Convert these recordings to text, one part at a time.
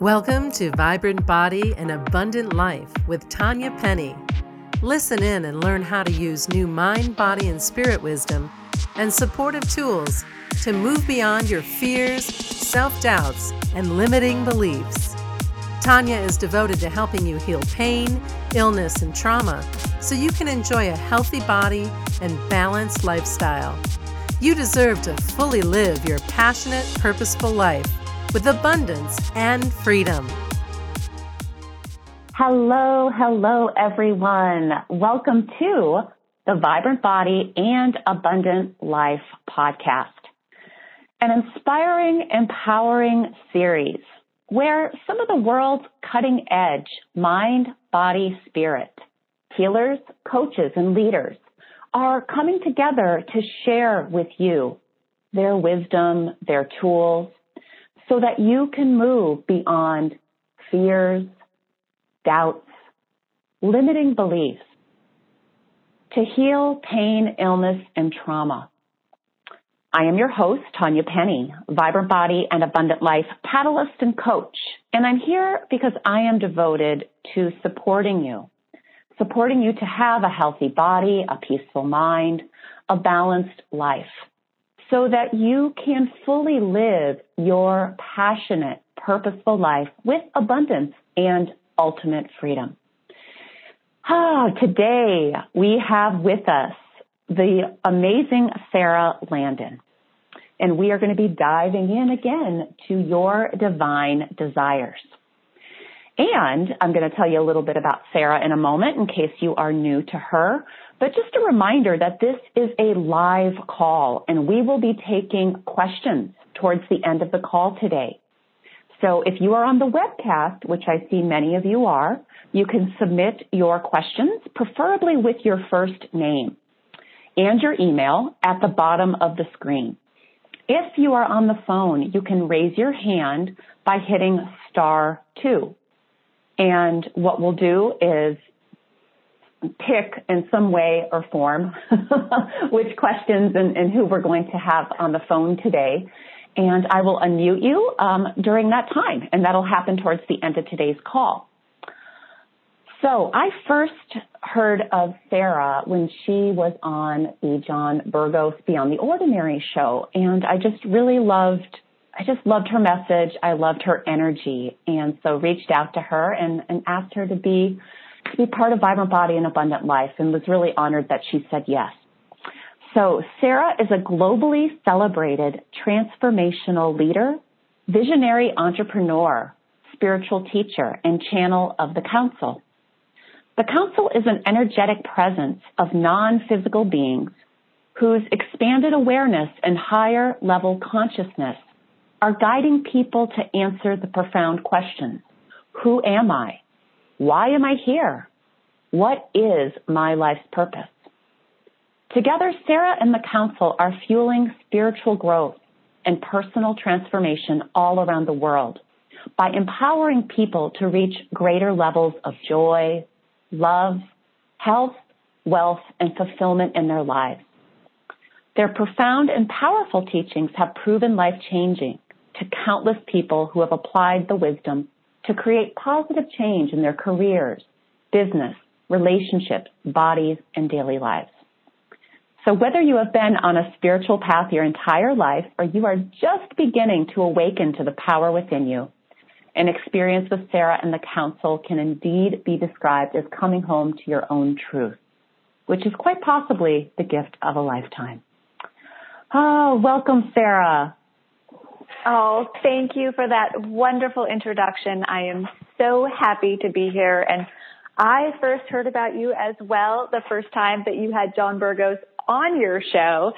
Welcome to Vibrant Body and Abundant Life with Tanya Penny. Listen in and learn how to use new mind, body, and spirit wisdom and supportive tools to move beyond your fears, self doubts, and limiting beliefs. Tanya is devoted to helping you heal pain, illness, and trauma so you can enjoy a healthy body and balanced lifestyle. You deserve to fully live your passionate, purposeful life with abundance and freedom. Hello, hello, everyone. Welcome to the Vibrant Body and Abundant Life podcast, an inspiring, empowering series where some of the world's cutting edge mind, body, spirit healers, coaches, and leaders are coming together to share with you their wisdom, their tools, so that you can move beyond fears, doubts, limiting beliefs to heal pain, illness, and trauma. I am your host, Tanya Penny, Vibrant Body and Abundant Life catalyst and coach. And I'm here because I am devoted to supporting you, supporting you to have a healthy body, a peaceful mind, a balanced life so that you can fully live your passionate, purposeful life with abundance and ultimate freedom. Ah, today we have with us the amazing Sarah Landon. And we are going to be diving in again to your divine desires. And I'm going to tell you a little bit about Sarah in a moment in case you are new to her. But just a reminder that this is a live call and we will be taking questions towards the end of the call today. So if you are on the webcast, which I see many of you are, you can submit your questions, preferably with your first name and your email at the bottom of the screen. If you are on the phone, you can raise your hand by hitting star two. And what we'll do is pick in some way or form which questions and, and, who we're going to have on the phone today. And I will unmute you um, during that time, and that'll happen towards the end of today's call. So I first heard of Sarah when she was on the John Burgos Beyond the Ordinary show, and I just really loved. I just loved her message. I loved her energy, and so reached out to her and, and asked her to be to be part of Vibrant Body and Abundant Life and was really honored that she said yes. So Sarah is a globally celebrated transformational leader, visionary entrepreneur, spiritual teacher, and channel of the council. The council is an energetic presence of non-physical beings whose expanded awareness and higher level consciousness are guiding people to answer the profound question, Who am I? Why am I here? What is my life's purpose? Together, Sarah and the Council are fueling spiritual growth and personal transformation all around the world by empowering people to reach greater levels of joy, love, health, wealth, and fulfillment in their lives. Their profound and powerful teachings have proven life changing to countless people who have applied the wisdom to create positive change in their careers, business, relationships, bodies, and daily lives. So whether you have been on a spiritual path your entire life or you are just beginning to awaken to the power within you, an experience with Sarah and the council can indeed be described as coming home to your own truth, which is quite possibly the gift of a lifetime. Oh, welcome, Sarah. Oh, thank you for that wonderful introduction. I am so happy to be here. And I first heard about you as well the first time that you had John Burgos on your show.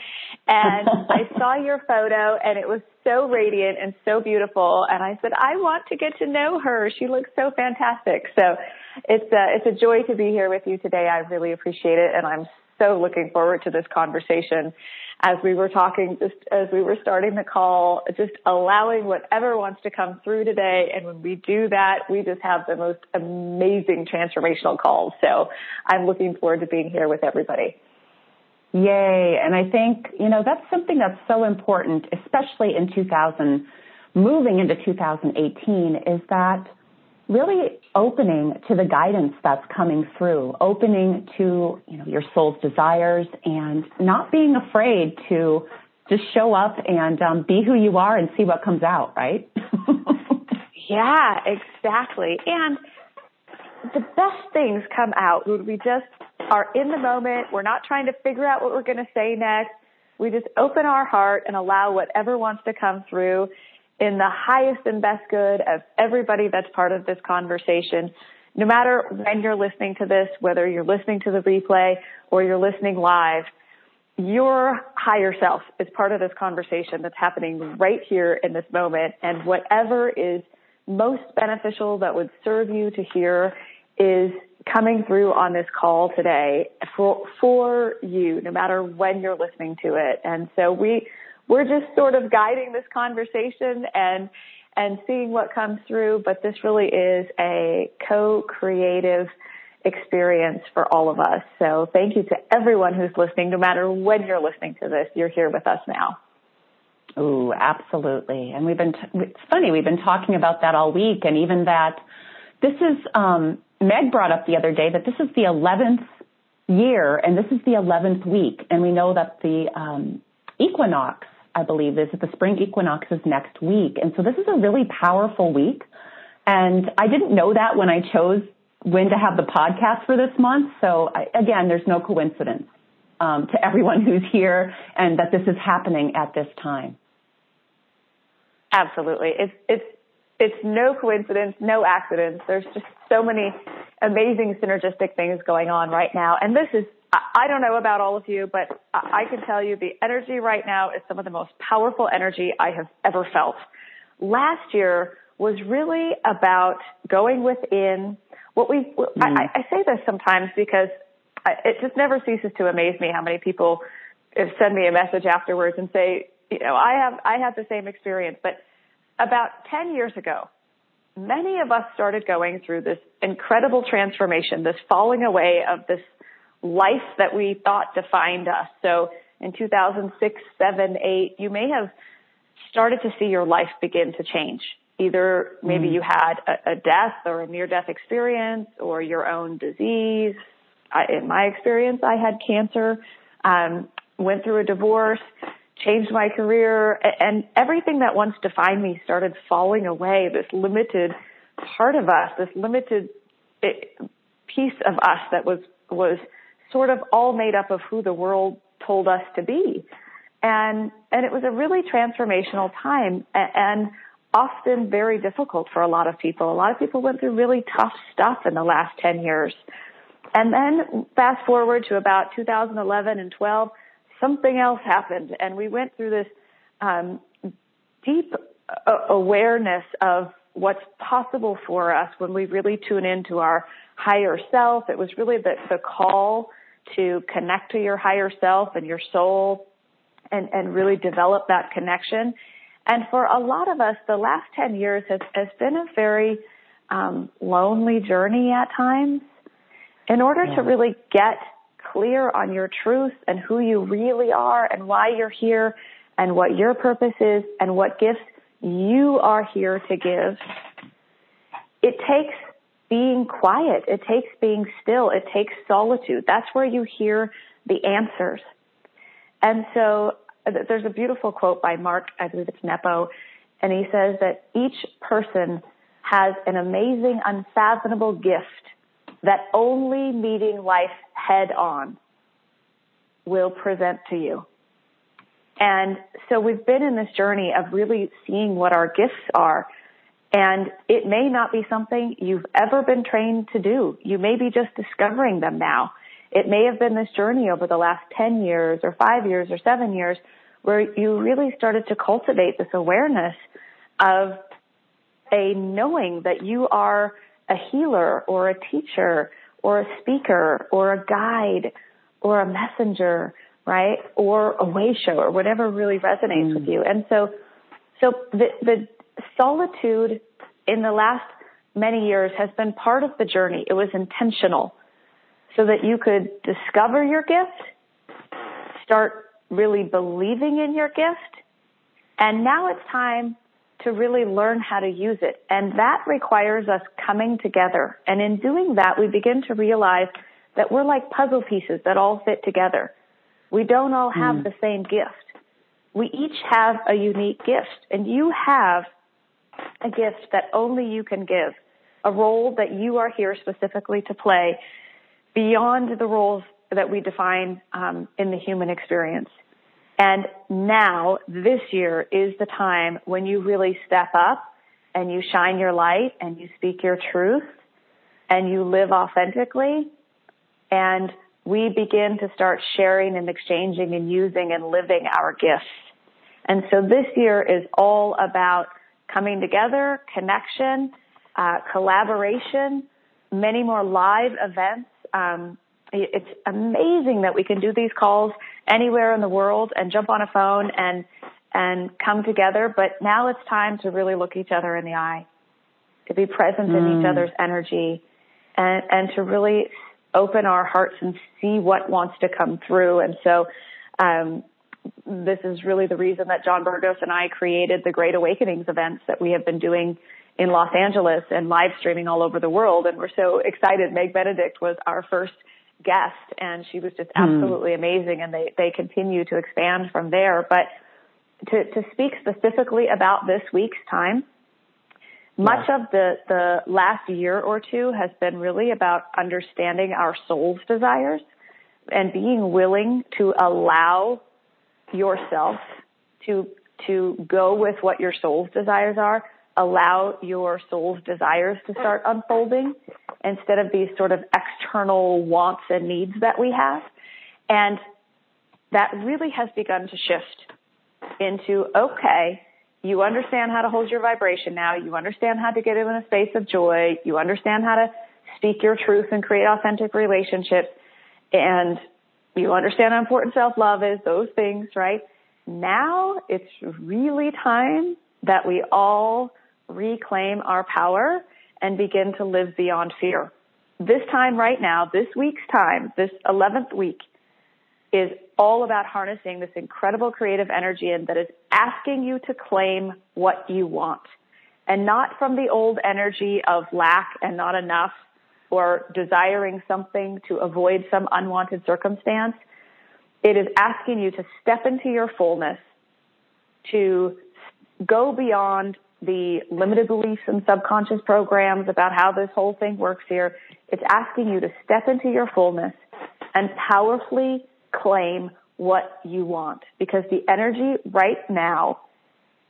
And I saw your photo and it was so radiant and so beautiful. And I said, I want to get to know her. She looks so fantastic. So it's a, it's a joy to be here with you today. I really appreciate it. And I'm so looking forward to this conversation as we were talking, just as we were starting the call, just allowing whatever wants to come through today. And when we do that, we just have the most amazing transformational calls. So I'm looking forward to being here with everybody. Yay. And I think, you know, that's something that's so important, especially in 2000 moving into 2018 is that really opening to the guidance that's coming through, opening to you know your soul's desires, and not being afraid to just show up and um, be who you are and see what comes out, right? yeah, exactly. And the best things come out when we just are in the moment. We're not trying to figure out what we're going to say next. We just open our heart and allow whatever wants to come through in the highest and best good of everybody that's part of this conversation. No matter when you're listening to this, whether you're listening to the replay or you're listening live, your higher self is part of this conversation that's happening right here in this moment. And whatever is most beneficial that would serve you to hear is coming through on this call today for, for you, no matter when you're listening to it. And so we, we're just sort of guiding this conversation and and seeing what comes through. But this really is a co-creative experience for all of us. So thank you to everyone who's listening, no matter when you're listening to this. You're here with us now. Oh, absolutely. And we've been, t- it's funny, we've been talking about that all week and even that this is, um, Meg brought up the other day that this is the 11th year and this is the 11th week. And we know that the, um, equinox I believe, is that the spring equinox is next week. And so this is a really powerful week. And I didn't know that when I chose when to have the podcast for this month. So I, again, there's no coincidence um, to everyone who's here and that this is happening at this time. Absolutely. It's, it's, it's no coincidence, no accidents. There's just so many amazing synergistic things going on right now. And this is I don't know about all of you, but I can tell you the energy right now is some of the most powerful energy I have ever felt. Last year was really about going within what we, mm. I, I say this sometimes because I, it just never ceases to amaze me how many people send me a message afterwards and say, you know, I have, I had the same experience, but about 10 years ago, many of us started going through this incredible transformation, this falling away of this life that we thought defined us. So in 2006, 7, 8, you may have started to see your life begin to change. Either maybe mm. you had a, a, death or a near death experience or your own disease. I, in my experience, I had cancer, um, went through a divorce, changed my career, and everything that once defined me started falling away. This limited part of us, this limited eh, piece of us that was, was sort of all made up of who the world told us to be. And, and it was a really transformational time and often very difficult for a lot of people. A lot of people went through really tough stuff in the last 10 years. And then fast forward to about 2011 and 12, something else happened and we went through this, um, deep uh, awareness of what's possible for us when we really tune into our higher self. It was really the, the call to connect to your higher self and your soul and, and really develop that connection. And for a lot of us, the last 10 years has, has been a very um, lonely journey at times. In order yeah. to really get clear on your truth and who you really are and why you're here and what your purpose is and what gifts you are here to give, it takes being quiet. It takes being still. It takes solitude. That's where you hear the answers. And so there's a beautiful quote by Mark, I believe it's Nepo, and he says that each person has an amazing, unfathomable gift that only meeting life head on will present to you. And so we've been in this journey of really seeing what our gifts are and it may not be something you've ever been trained to do. You may be just discovering them now. It may have been this journey over the last 10 years or five years or seven years where you really started to cultivate this awareness of a knowing that you are a healer or a teacher or a speaker or a guide or a messenger, right? Or a way show or whatever really resonates mm. with you. And so, so the, the solitude in the last many years has been part of the journey. It was intentional so that you could discover your gift, start really believing in your gift, and now it's time to really learn how to use it. And that requires us coming together. And in doing that, we begin to realize that we're like puzzle pieces that all fit together. We don't all have mm. the same gift. We each have a unique gift and you have a gift that only you can give, a role that you are here specifically to play beyond the roles that we define um, in the human experience. And now, this year is the time when you really step up and you shine your light and you speak your truth and you live authentically and we begin to start sharing and exchanging and using and living our gifts. And so this year is all about coming together, connection, uh, collaboration, many more live events. Um, it's amazing that we can do these calls anywhere in the world and jump on a phone and and come together. But now it's time to really look each other in the eye, to be present mm. in each mm. other's energy, and and to really open our hearts and see what wants to come through. And so, um, this is really the reason that John Burgos and I created the Great Awakenings events that we have been doing in Los Angeles and live streaming all over the world. And we're so excited. Meg Benedict was our first guest and she was just hmm. absolutely mm. amazing and they, they continue to expand from there. But to, to speak specifically about this week's time, much yeah. of the, the last year or two has been really about understanding our soul's desires and being willing to allow yourself to, to go with what your soul's desires are, allow your soul's desires to start unfolding instead of these sort of external wants and needs that we have. And that really has begun to shift into, okay, you understand how to hold your vibration now. You understand how to get in a space of joy. You understand how to speak your truth and create authentic relationships. And you understand how important self-love is, those things, right? Now it's really time that we all reclaim our power and begin to live beyond fear. This time right now, this week's time, this 11th week is all about harnessing this incredible creative energy and that is asking you to claim what you want and not from the old energy of lack and not enough or desiring something to avoid some unwanted circumstance. It is asking you to step into your fullness, to go beyond the limited beliefs and subconscious programs about how this whole thing works here. It's asking you to step into your fullness and powerfully claim what you want because the energy right now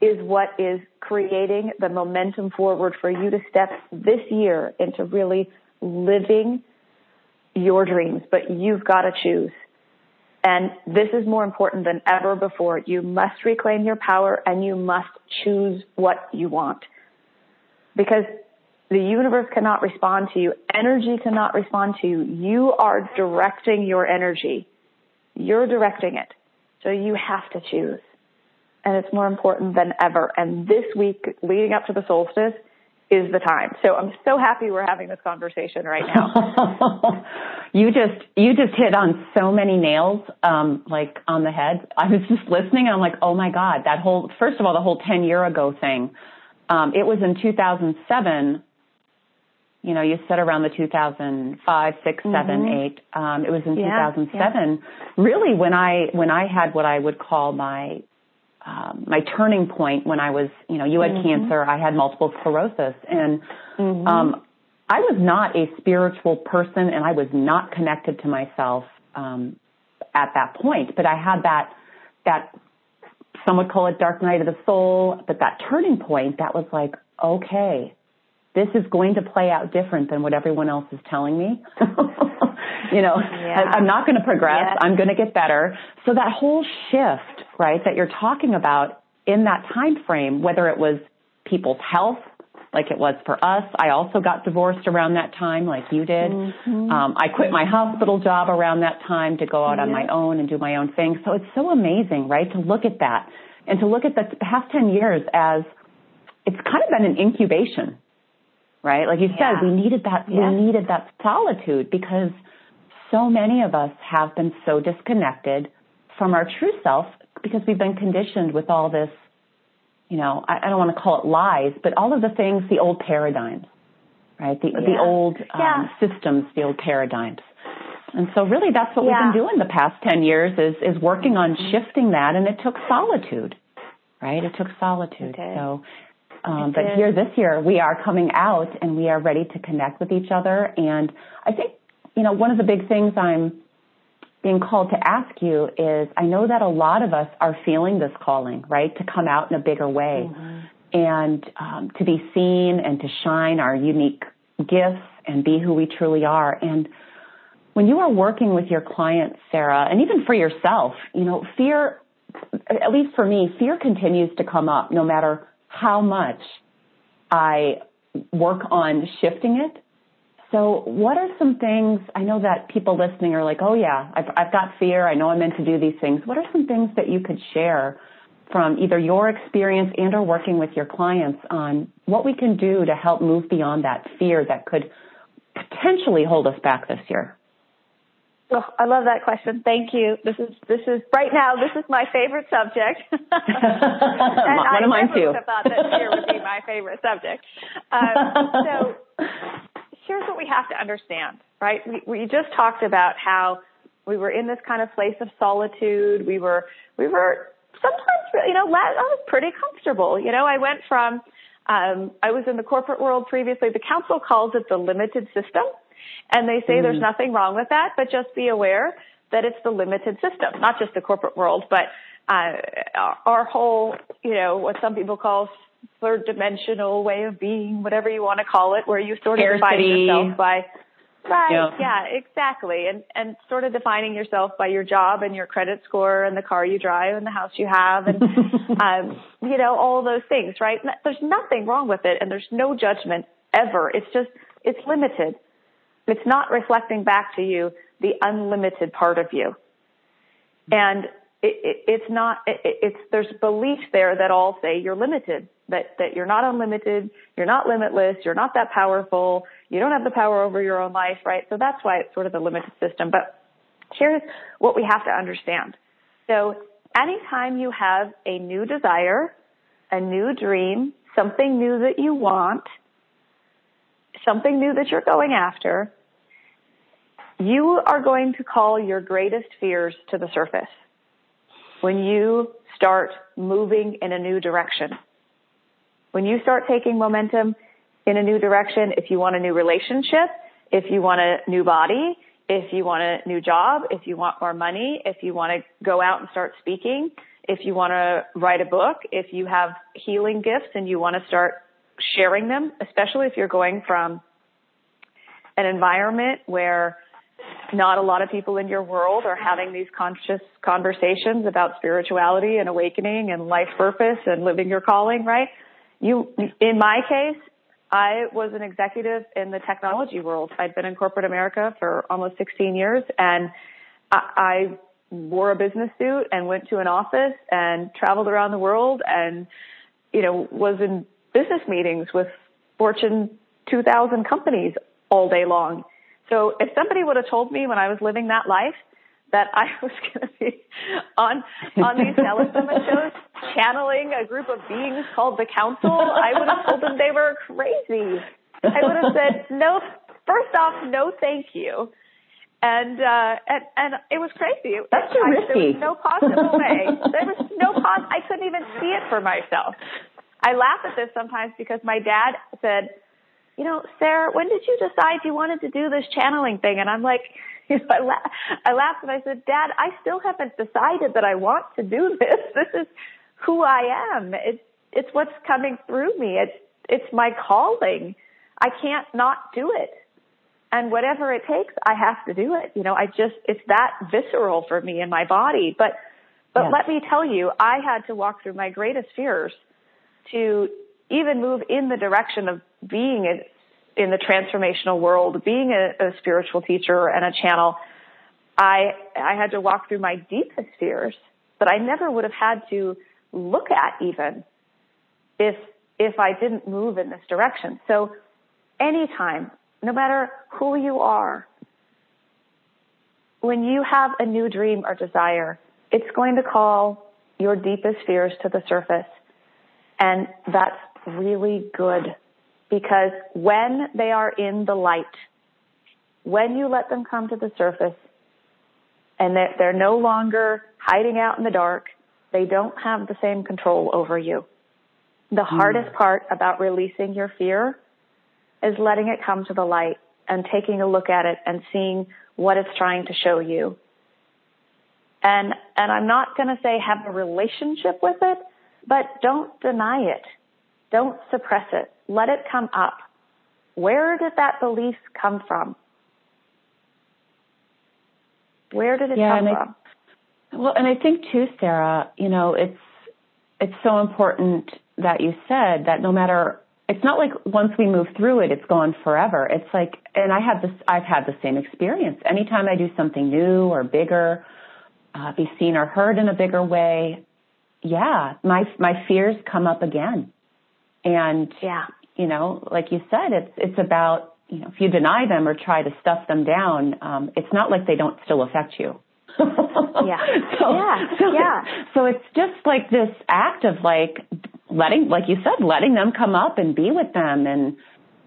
is what is creating the momentum forward for you to step this year into really living your dreams, but you've got to choose. And this is more important than ever before. You must reclaim your power and you must choose what you want. Because the universe cannot respond to you. Energy cannot respond to you. You are directing your energy. You're directing it. So you have to choose. And it's more important than ever. And this week leading up to the solstice is the time. So I'm so happy we're having this conversation right now. you just you just hit on so many nails, um, like on the head. I was just listening and I'm like, oh my God, that whole first of all, the whole ten year ago thing. Um, it was in 2007 you know, you said around the 2005, 6, mm-hmm. 7, 8. Um, it was in yeah, 2007, yeah. really when I when I had what I would call my um, my turning point when I was, you know, you had mm-hmm. cancer, I had multiple sclerosis, and mm-hmm. um, I was not a spiritual person, and I was not connected to myself um, at that point. But I had that that some would call it dark night of the soul, but that turning point that was like, okay, this is going to play out different than what everyone else is telling me. you know, yeah. I, am not going to progress. Yes. I'm going to get better. So that whole shift, right, that you're talking about in that time frame, whether it was people's health, like it was for us. I also got divorced around that time, like you did. Mm-hmm. Um, I quit my hospital job around that time to go out yeah. on my own and do my own thing. So it's so amazing, right, to look at that and to look at the past 10 years as it's kind of been an incubation right? Like you yeah. said, we needed that, yeah. we needed that solitude because so many of us have been so disconnected from our true self because we've been conditioned with all this you know, I, I don't want to call it lies, but all of the things, the old paradigms, right? The, yeah. the old um, systems, the old paradigms. And so really that's what we've been doing the past 10 years is, is working on mm-hmm. shifting that and it took solitude, right? It took solitude. Okay. So, um, but here this year we are coming out and we are ready to connect with each other. And I think, you know, one of the big things I'm being called to ask you is I know that a lot of us are feeling this calling, right? To come out in a bigger way mm-hmm. and um, to be seen and to shine our unique gifts and be who we truly are. And when you are working with your clients, Sarah, and even for yourself, you know, fear, at least for me, fear continues to come up no matter how much I work on shifting it. So what are some things, I know that people listening are like, oh yeah, I've, I've got fear. I know I'm meant to do these things. What are some things that you could share from either your experience and or working with your clients on what we can do to help move beyond that fear that could potentially hold us back this year? Oh, I love that question. Thank you. This is this is right now. This is my favorite subject. and One I of mine too. thought that fear would be my favorite subject. Um, so here's what we have to understand, right? We, we just talked about how we were in this kind of place of solitude. We were we were sometimes, you know, I was pretty comfortable. You know, I went from um, I was in the corporate world previously. The council calls it the limited system and they say mm. there's nothing wrong with that, but just be aware that it's the limited system, not just the corporate world, but uh, our whole, you know, what some people call third dimensional way of being, whatever you want to call it, where you sort of define yourself by Right. Yeah. yeah, exactly. And and sort of defining yourself by your job and your credit score and the car you drive and the house you have and um you know all those things, right? There's nothing wrong with it and there's no judgment ever. It's just it's limited. It's not reflecting back to you the unlimited part of you. And it, it, it's not, it, it's, there's belief there that all say you're limited, that, that you're not unlimited, you're not limitless, you're not that powerful, you don't have the power over your own life, right? So that's why it's sort of the limited system. But here's what we have to understand. So anytime you have a new desire, a new dream, something new that you want, something new that you're going after, you are going to call your greatest fears to the surface when you start moving in a new direction. When you start taking momentum in a new direction, if you want a new relationship, if you want a new body, if you want a new job, if you want more money, if you want to go out and start speaking, if you want to write a book, if you have healing gifts and you want to start sharing them, especially if you're going from an environment where not a lot of people in your world are having these conscious conversations about spirituality and awakening and life purpose and living your calling, right? You, in my case, I was an executive in the technology world. I'd been in corporate America for almost 16 years and I, I wore a business suit and went to an office and traveled around the world and, you know, was in business meetings with Fortune 2000 companies all day long. So if somebody would have told me when I was living that life that I was going to be on on these television shows channeling a group of beings called the Council, I would have told them they were crazy. I would have said no. First off, no, thank you. And uh, and and it was crazy. That's too risky. There was no possible way. There was no pos. I couldn't even see it for myself. I laugh at this sometimes because my dad said you know, Sarah, when did you decide you wanted to do this channeling thing? And I'm like, you know, I, la- I laughed and I said, Dad, I still haven't decided that I want to do this. This is who I am. It's, it's what's coming through me. It's, it's my calling. I can't not do it. And whatever it takes, I have to do it. You know, I just, it's that visceral for me in my body. But, but yes. let me tell you, I had to walk through my greatest fears to even move in the direction of being in the transformational world, being a, a spiritual teacher and a channel, I I had to walk through my deepest fears that I never would have had to look at even if if I didn't move in this direction. So anytime, no matter who you are, when you have a new dream or desire, it's going to call your deepest fears to the surface. And that's really good because when they are in the light, when you let them come to the surface and they're, they're no longer hiding out in the dark, they don't have the same control over you. The mm. hardest part about releasing your fear is letting it come to the light and taking a look at it and seeing what it's trying to show you. And, and I'm not going to say have a relationship with it, but don't deny it. Don't suppress it. Let it come up. Where did that belief come from? Where did it yeah, come from? I, well, and I think too, Sarah, you know, it's it's so important that you said that no matter it's not like once we move through it, it's gone forever. It's like, and I have this, I've had the same experience. Anytime I do something new or bigger, uh, be seen or heard in a bigger way, yeah, my my fears come up again. And yeah, you know, like you said, it's it's about you know, if you deny them or try to stuff them down, um, it's not like they don't still affect you. yeah. So, yeah. So, yeah. So it's just like this act of like letting, like you said, letting them come up and be with them and,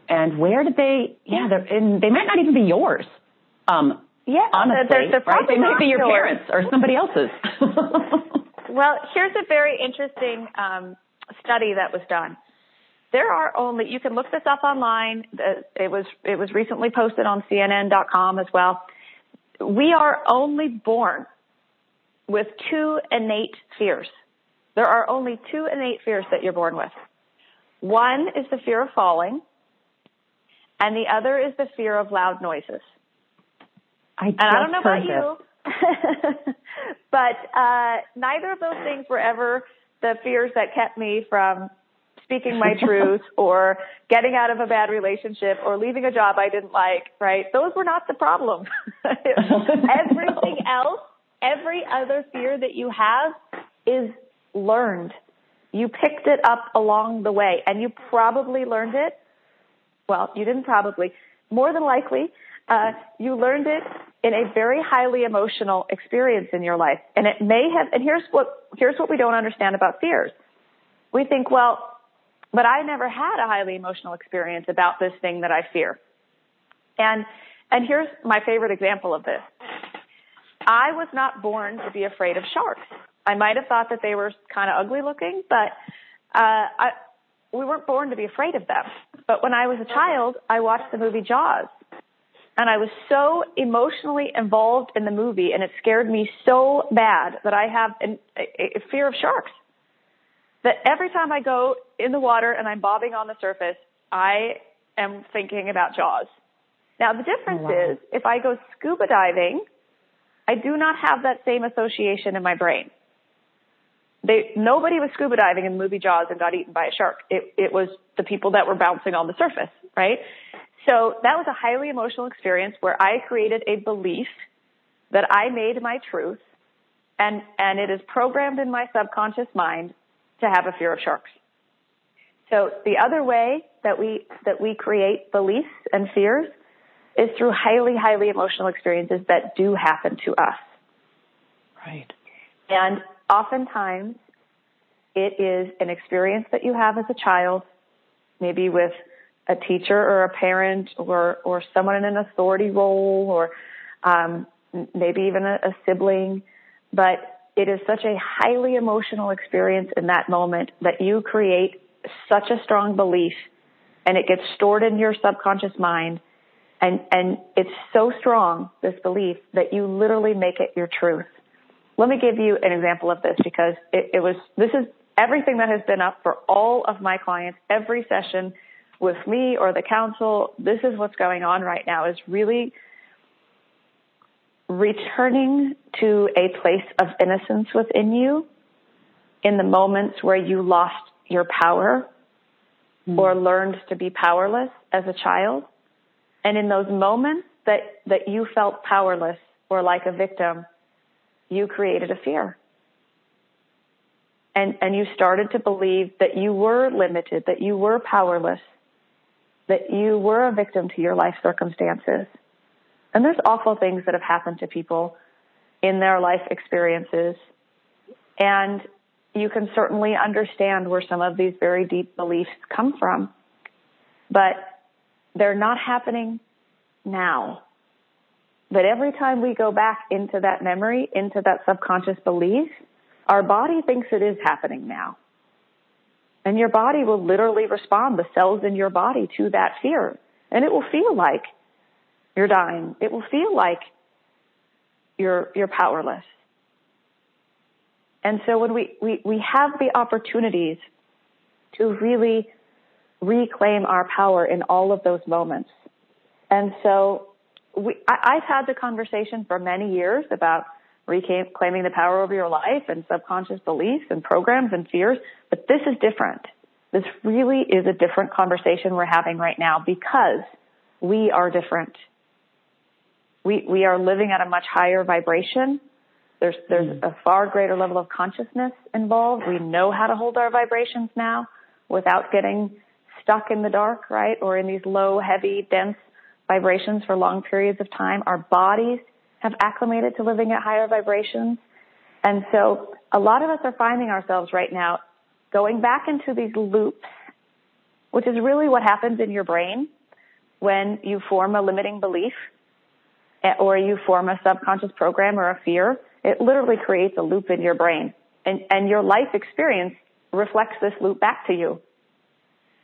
and where did they, yeah, they're, and they might not even be yours. Um, yeah, honestly, they're, they're right? They might be your yours. parents or somebody else's. well, here's a very interesting um, study that was done. There are only you can look this up online. It was it was recently posted on CNN.com as well. We are only born with two innate fears. There are only two innate fears that you're born with. One is the fear of falling, and the other is the fear of loud noises. I and I don't know about you, but uh, neither of those things were ever the fears that kept me from speaking my truth or getting out of a bad relationship or leaving a job I didn't like, right? Those were not the problem. Everything else, every other fear that you have is learned. You picked it up along the way and you probably learned it. Well, you didn't probably. More than likely, uh, you learned it in a very highly emotional experience in your life. And it may have, and here's what, here's what we don't understand about fears. We think, well, but I never had a highly emotional experience about this thing that I fear. And, and here's my favorite example of this. I was not born to be afraid of sharks. I might have thought that they were kind of ugly looking, but uh, I, we weren't born to be afraid of them. But when I was a child, I watched the movie Jaws. And I was so emotionally involved in the movie, and it scared me so bad that I have an, a, a fear of sharks that every time I go in the water and I'm bobbing on the surface, I am thinking about Jaws. Now the difference oh, wow. is if I go scuba diving, I do not have that same association in my brain. They, nobody was scuba diving in the movie Jaws and got eaten by a shark. It, it was the people that were bouncing on the surface, right? So that was a highly emotional experience where I created a belief that I made my truth and, and it is programmed in my subconscious mind to have a fear of sharks. So the other way that we, that we create beliefs and fears is through highly, highly emotional experiences that do happen to us. Right. And oftentimes it is an experience that you have as a child, maybe with a teacher or a parent or, or someone in an authority role or um, maybe even a, a sibling, but it is such a highly emotional experience in that moment that you create such a strong belief and it gets stored in your subconscious mind. And and it's so strong this belief that you literally make it your truth. Let me give you an example of this because it, it was this is everything that has been up for all of my clients every session with me or the council. This is what's going on right now is really returning to a place of innocence within you in the moments where you lost your power mm. or learned to be powerless as a child. And in those moments that, that you felt powerless or like a victim, you created a fear. And, and you started to believe that you were limited, that you were powerless, that you were a victim to your life circumstances. And there's awful things that have happened to people in their life experiences. And you can certainly understand where some of these very deep beliefs come from, but they're not happening now. But every time we go back into that memory, into that subconscious belief, our body thinks it is happening now. And your body will literally respond, the cells in your body, to that fear. And it will feel like you're dying. It will feel like you're, you're powerless. And so when we, we, we have the opportunities to really reclaim our power in all of those moments. And so we, I, I've had the conversation for many years about reclaiming the power over your life and subconscious beliefs and programs and fears, but this is different. This really is a different conversation we're having right now because we are different. We, we are living at a much higher vibration. There's, there's mm. a far greater level of consciousness involved. We know how to hold our vibrations now without getting stuck in the dark, right? Or in these low, heavy, dense vibrations for long periods of time. Our bodies have acclimated to living at higher vibrations. And so a lot of us are finding ourselves right now going back into these loops, which is really what happens in your brain when you form a limiting belief or you form a subconscious program or a fear. It literally creates a loop in your brain and, and your life experience reflects this loop back to you.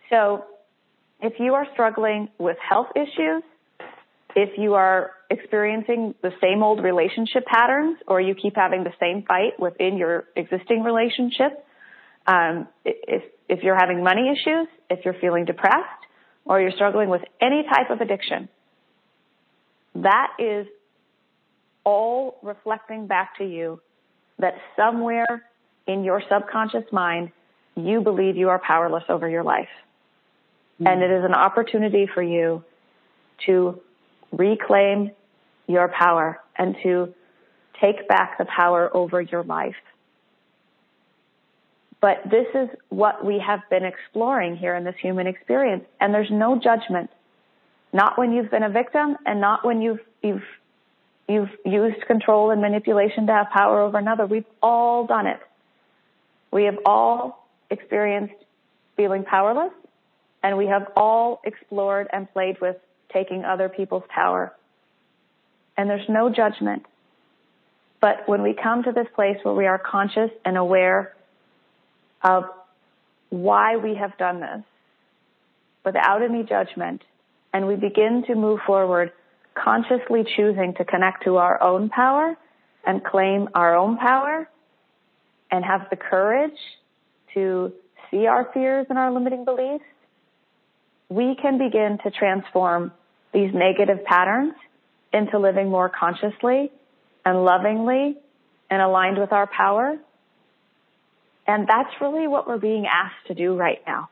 So if you are struggling with health issues, if you are experiencing the same old relationship patterns or you keep having the same fight within your existing relationship, um, if, if you're having money issues, if you're feeling depressed, or you're struggling with any type of addiction, that is all reflecting back to you that somewhere in your subconscious mind, you believe you are powerless over your life. Mm-hmm. And it is an opportunity for you to reclaim your power and to take back the power over your life. But this is what we have been exploring here in this human experience. And there's no judgment. Not when you've been a victim and not when you've, you've, you've used control and manipulation to have power over another. We've all done it. We have all experienced feeling powerless and we have all explored and played with taking other people's power. And there's no judgment. But when we come to this place where we are conscious and aware of why we have done this without any judgment, and we begin to move forward consciously choosing to connect to our own power and claim our own power and have the courage to see our fears and our limiting beliefs, we can begin to transform these negative patterns into living more consciously and lovingly and aligned with our power. And that's really what we're being asked to do right now.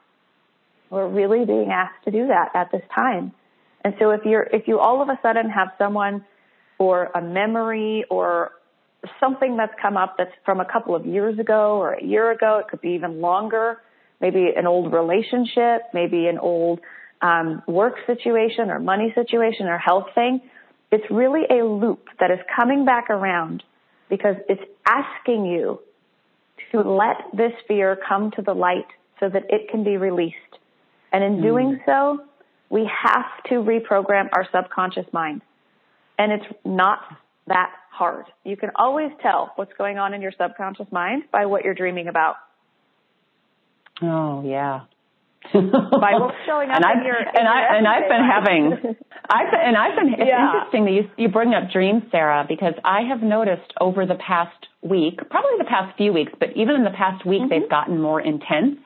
We're really being asked to do that at this time. And so if you're, if you all of a sudden have someone or a memory or something that's come up that's from a couple of years ago or a year ago, it could be even longer, maybe an old relationship, maybe an old um, work situation or money situation or health thing, it's really a loop that is coming back around because it's asking you to let this fear come to the light so that it can be released. And in mm. doing so, we have to reprogram our subconscious mind. And it's not that hard. You can always tell what's going on in your subconscious mind by what you're dreaming about. Oh, yeah by what's showing up and I've, in your and your I and I've been having I've been, and I've been it's yeah. interesting that you you bring up dreams, Sarah, because I have noticed over the past week, probably the past few weeks, but even in the past week, mm-hmm. they've gotten more intense.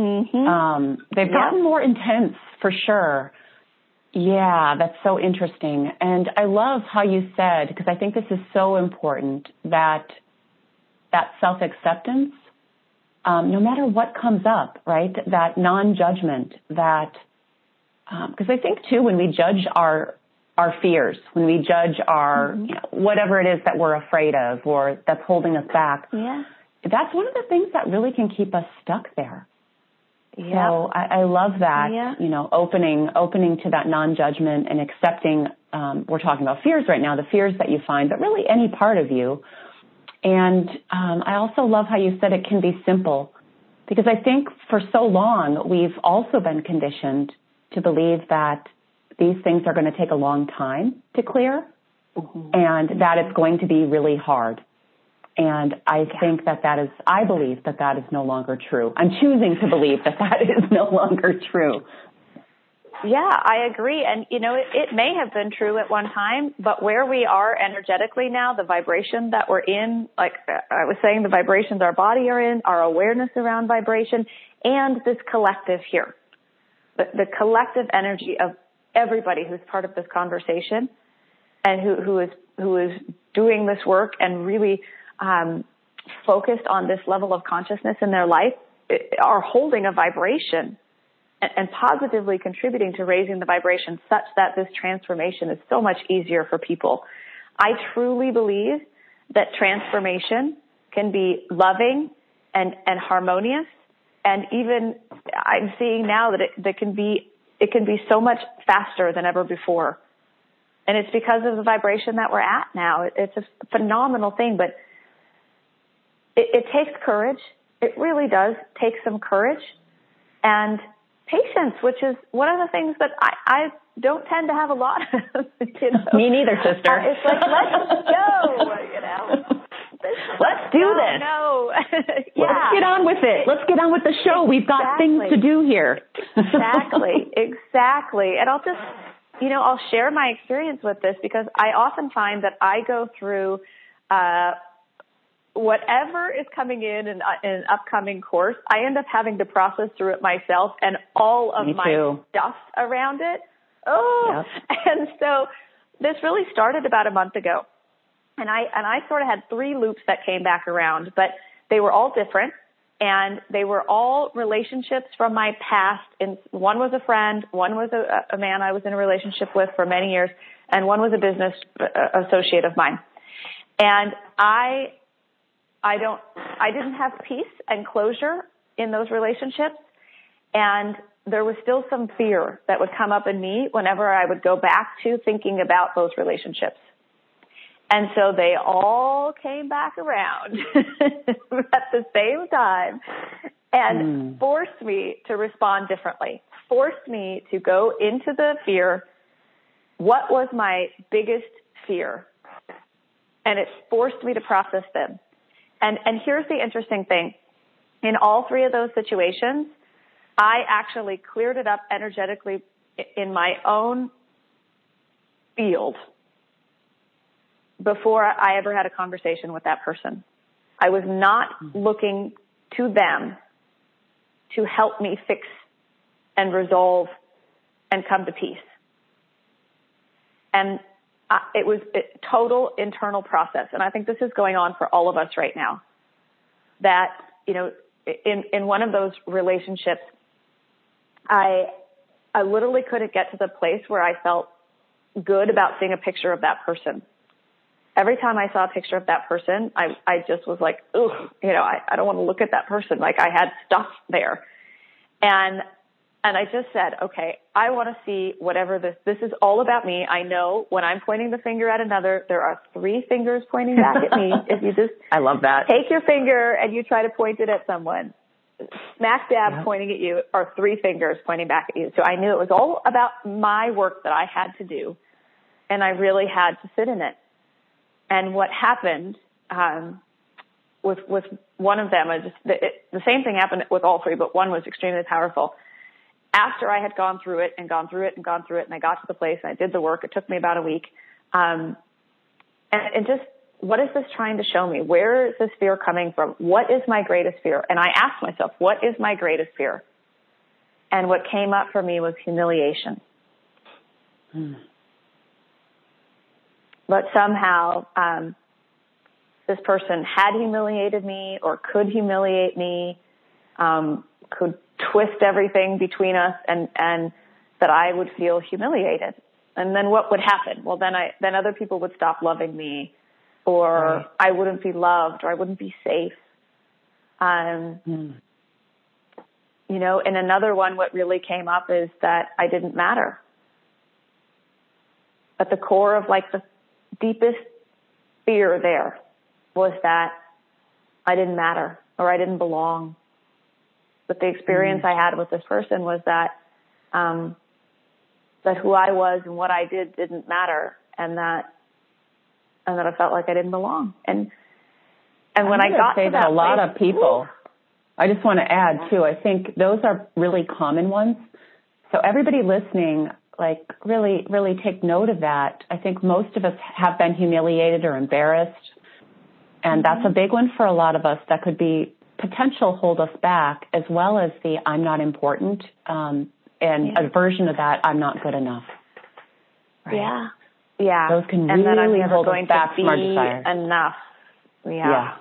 Mm-hmm. Um, they've yeah. gotten more intense for sure. Yeah, that's so interesting. And I love how you said, because I think this is so important, that that self acceptance um, no matter what comes up, right? That non-judgment, that because um, I think too when we judge our our fears, when we judge our mm-hmm. you know, whatever it is that we're afraid of or that's holding us back, yeah. that's one of the things that really can keep us stuck there. Yep. So I, I love that, yeah. you know, opening opening to that non-judgment and accepting. Um, we're talking about fears right now, the fears that you find, but really any part of you And um, I also love how you said it can be simple because I think for so long we've also been conditioned to believe that these things are going to take a long time to clear mm-hmm. and that it's going to be really hard. And I think that that is, I believe that that is no longer true. I'm choosing to believe that that is no longer true. Yeah, I agree. And, you know, it, it may have been true at one time, but where we are energetically now, the vibration that we're in, like I was saying, the vibrations our body are in, our awareness around vibration, and this collective here. The, the collective energy of everybody who's part of this conversation and who, who is, who is doing this work and really, um, focused on this level of consciousness in their life are holding a vibration and positively contributing to raising the vibration such that this transformation is so much easier for people. I truly believe that transformation can be loving and, and harmonious. And even I'm seeing now that it that can be it can be so much faster than ever before. And it's because of the vibration that we're at now. It's a phenomenal thing, but it, it takes courage. It really does take some courage. And patience, which is one of the things that I, I don't tend to have a lot of. You know? Me neither, sister. Uh, it's like, let's go, you know. Let's do no, this. No. yeah. Let's get on with it. Let's get on with the show. We've got things to do here. exactly. Exactly. And I'll just, you know, I'll share my experience with this because I often find that I go through, uh, whatever is coming in in, uh, in, an upcoming course, I end up having to process through it myself and all of Me my too. stuff around it. Oh, yep. and so this really started about a month ago, and I and I sort of had three loops that came back around, but they were all different. And they were all relationships from my past. And one was a friend, one was a, a man I was in a relationship with for many years, and one was a business uh, associate of mine. And I I don't, I didn't have peace and closure in those relationships. And there was still some fear that would come up in me whenever I would go back to thinking about those relationships. And so they all came back around at the same time and mm. forced me to respond differently, forced me to go into the fear. What was my biggest fear? And it forced me to process them. And, and here's the interesting thing. In all three of those situations, I actually cleared it up energetically in my own field before I ever had a conversation with that person. I was not mm-hmm. looking to them to help me fix and resolve and come to peace. And it was a total internal process. And I think this is going on for all of us right now. That, you know, in, in one of those relationships, I, I literally couldn't get to the place where I felt good about seeing a picture of that person. Every time I saw a picture of that person, I, I just was like, ooh, you know, I, I don't want to look at that person. Like I had stuff there. And and I just said, okay, I want to see whatever this, this is all about me. I know when I'm pointing the finger at another, there are three fingers pointing back at me. If you just I love that. Take your finger and you try to point it at someone. Smack dab yep. pointing at you are three fingers pointing back at you. So I knew it was all about my work that I had to do. And I really had to sit in it. And what happened, um, with, with one of them, I just, the, it, the same thing happened with all three, but one was extremely powerful after I had gone through it and gone through it and gone through it and I got to the place and I did the work, it took me about a week. Um, and, and just, what is this trying to show me? Where is this fear coming from? What is my greatest fear? And I asked myself, what is my greatest fear? And what came up for me was humiliation. Hmm. But somehow, um, this person had humiliated me or could humiliate me, um, could twist everything between us and, and that I would feel humiliated. And then what would happen? Well, then I, then other people would stop loving me or right. I wouldn't be loved or I wouldn't be safe. Um, mm. you know, and another one, what really came up is that I didn't matter. At the core of like the deepest fear there was that I didn't matter or I didn't belong. But the experience mm. I had with this person was that um, that who I was and what I did didn't matter, and that and that I felt like I didn't belong. And and when I got say to that, that a lot place, of people. I just want to add too. I think those are really common ones. So everybody listening, like really, really take note of that. I think most of us have been humiliated or embarrassed. And that's a mm-hmm. big one for a lot of us that could be potential hold us back as well as the I'm not important um, and yeah. a version of that I'm not good enough. Right? Yeah. Yeah. Those can and really that I'm never hold going us back to be from our desire. enough. Yeah. yeah.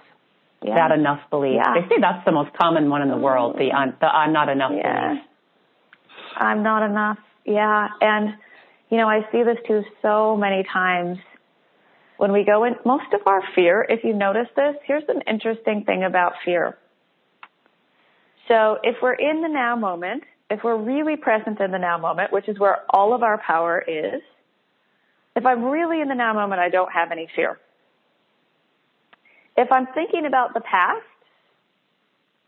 yeah. That enough belief. They say that's the most common one in the world, the I'm, the I'm not enough yeah. belief. I'm not enough. Yeah. And, you know, I see this too so many times when we go in, most of our fear, if you notice this, here's an interesting thing about fear. So if we're in the now moment, if we're really present in the now moment, which is where all of our power is, if I'm really in the now moment, I don't have any fear. If I'm thinking about the past,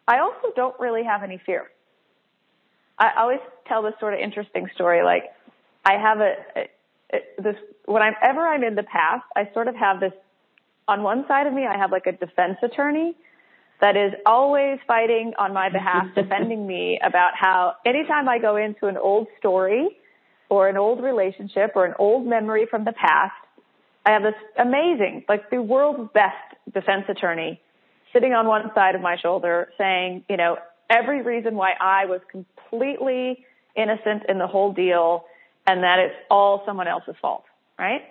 I also don't really have any fear. I always tell this sort of interesting story. Like, I have a, a this whenever I'm in the past, I sort of have this. On one side of me, I have like a defense attorney that is always fighting on my behalf, defending me about how anytime I go into an old story or an old relationship or an old memory from the past, I have this amazing, like the world's best defense attorney sitting on one side of my shoulder saying, you know, every reason why I was completely innocent in the whole deal and that it's all someone else's fault, right?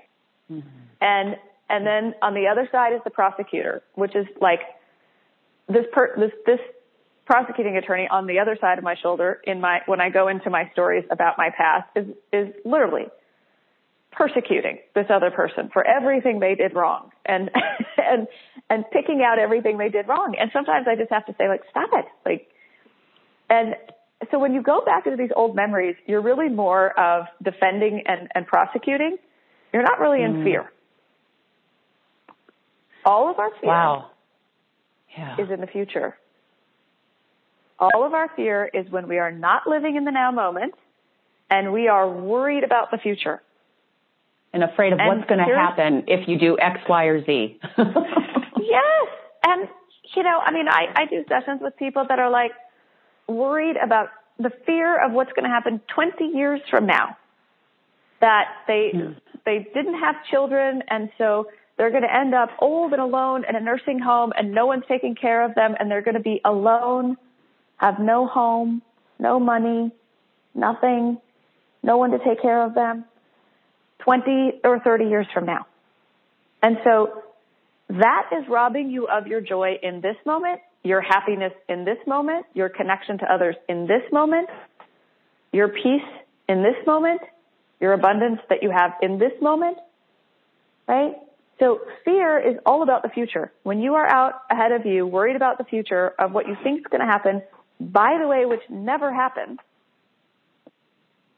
Mm-hmm. And and then on the other side is the prosecutor, which is like this per, this this prosecuting attorney on the other side of my shoulder in my when I go into my stories about my past is is literally persecuting this other person for everything they did wrong and and and picking out everything they did wrong. And sometimes I just have to say like stop it. Like and so when you go back into these old memories, you're really more of defending and, and prosecuting. You're not really in mm. fear. All of our fear wow. Yeah. is in the future. All of our fear is when we are not living in the now moment and we are worried about the future. And afraid of and what's going to happen if you do X, Y, or Z. yes. And, you know, I mean, I, I do sessions with people that are like worried about the fear of what's going to happen 20 years from now. That they, mm. they didn't have children and so they're going to end up old and alone in a nursing home and no one's taking care of them and they're going to be alone, have no home, no money, nothing, no one to take care of them 20 or 30 years from now. And so that is robbing you of your joy in this moment, your happiness in this moment, your connection to others in this moment, your peace in this moment, your abundance that you have in this moment, right? So fear is all about the future. When you are out ahead of you, worried about the future of what you think is going to happen, by the way, which never happens,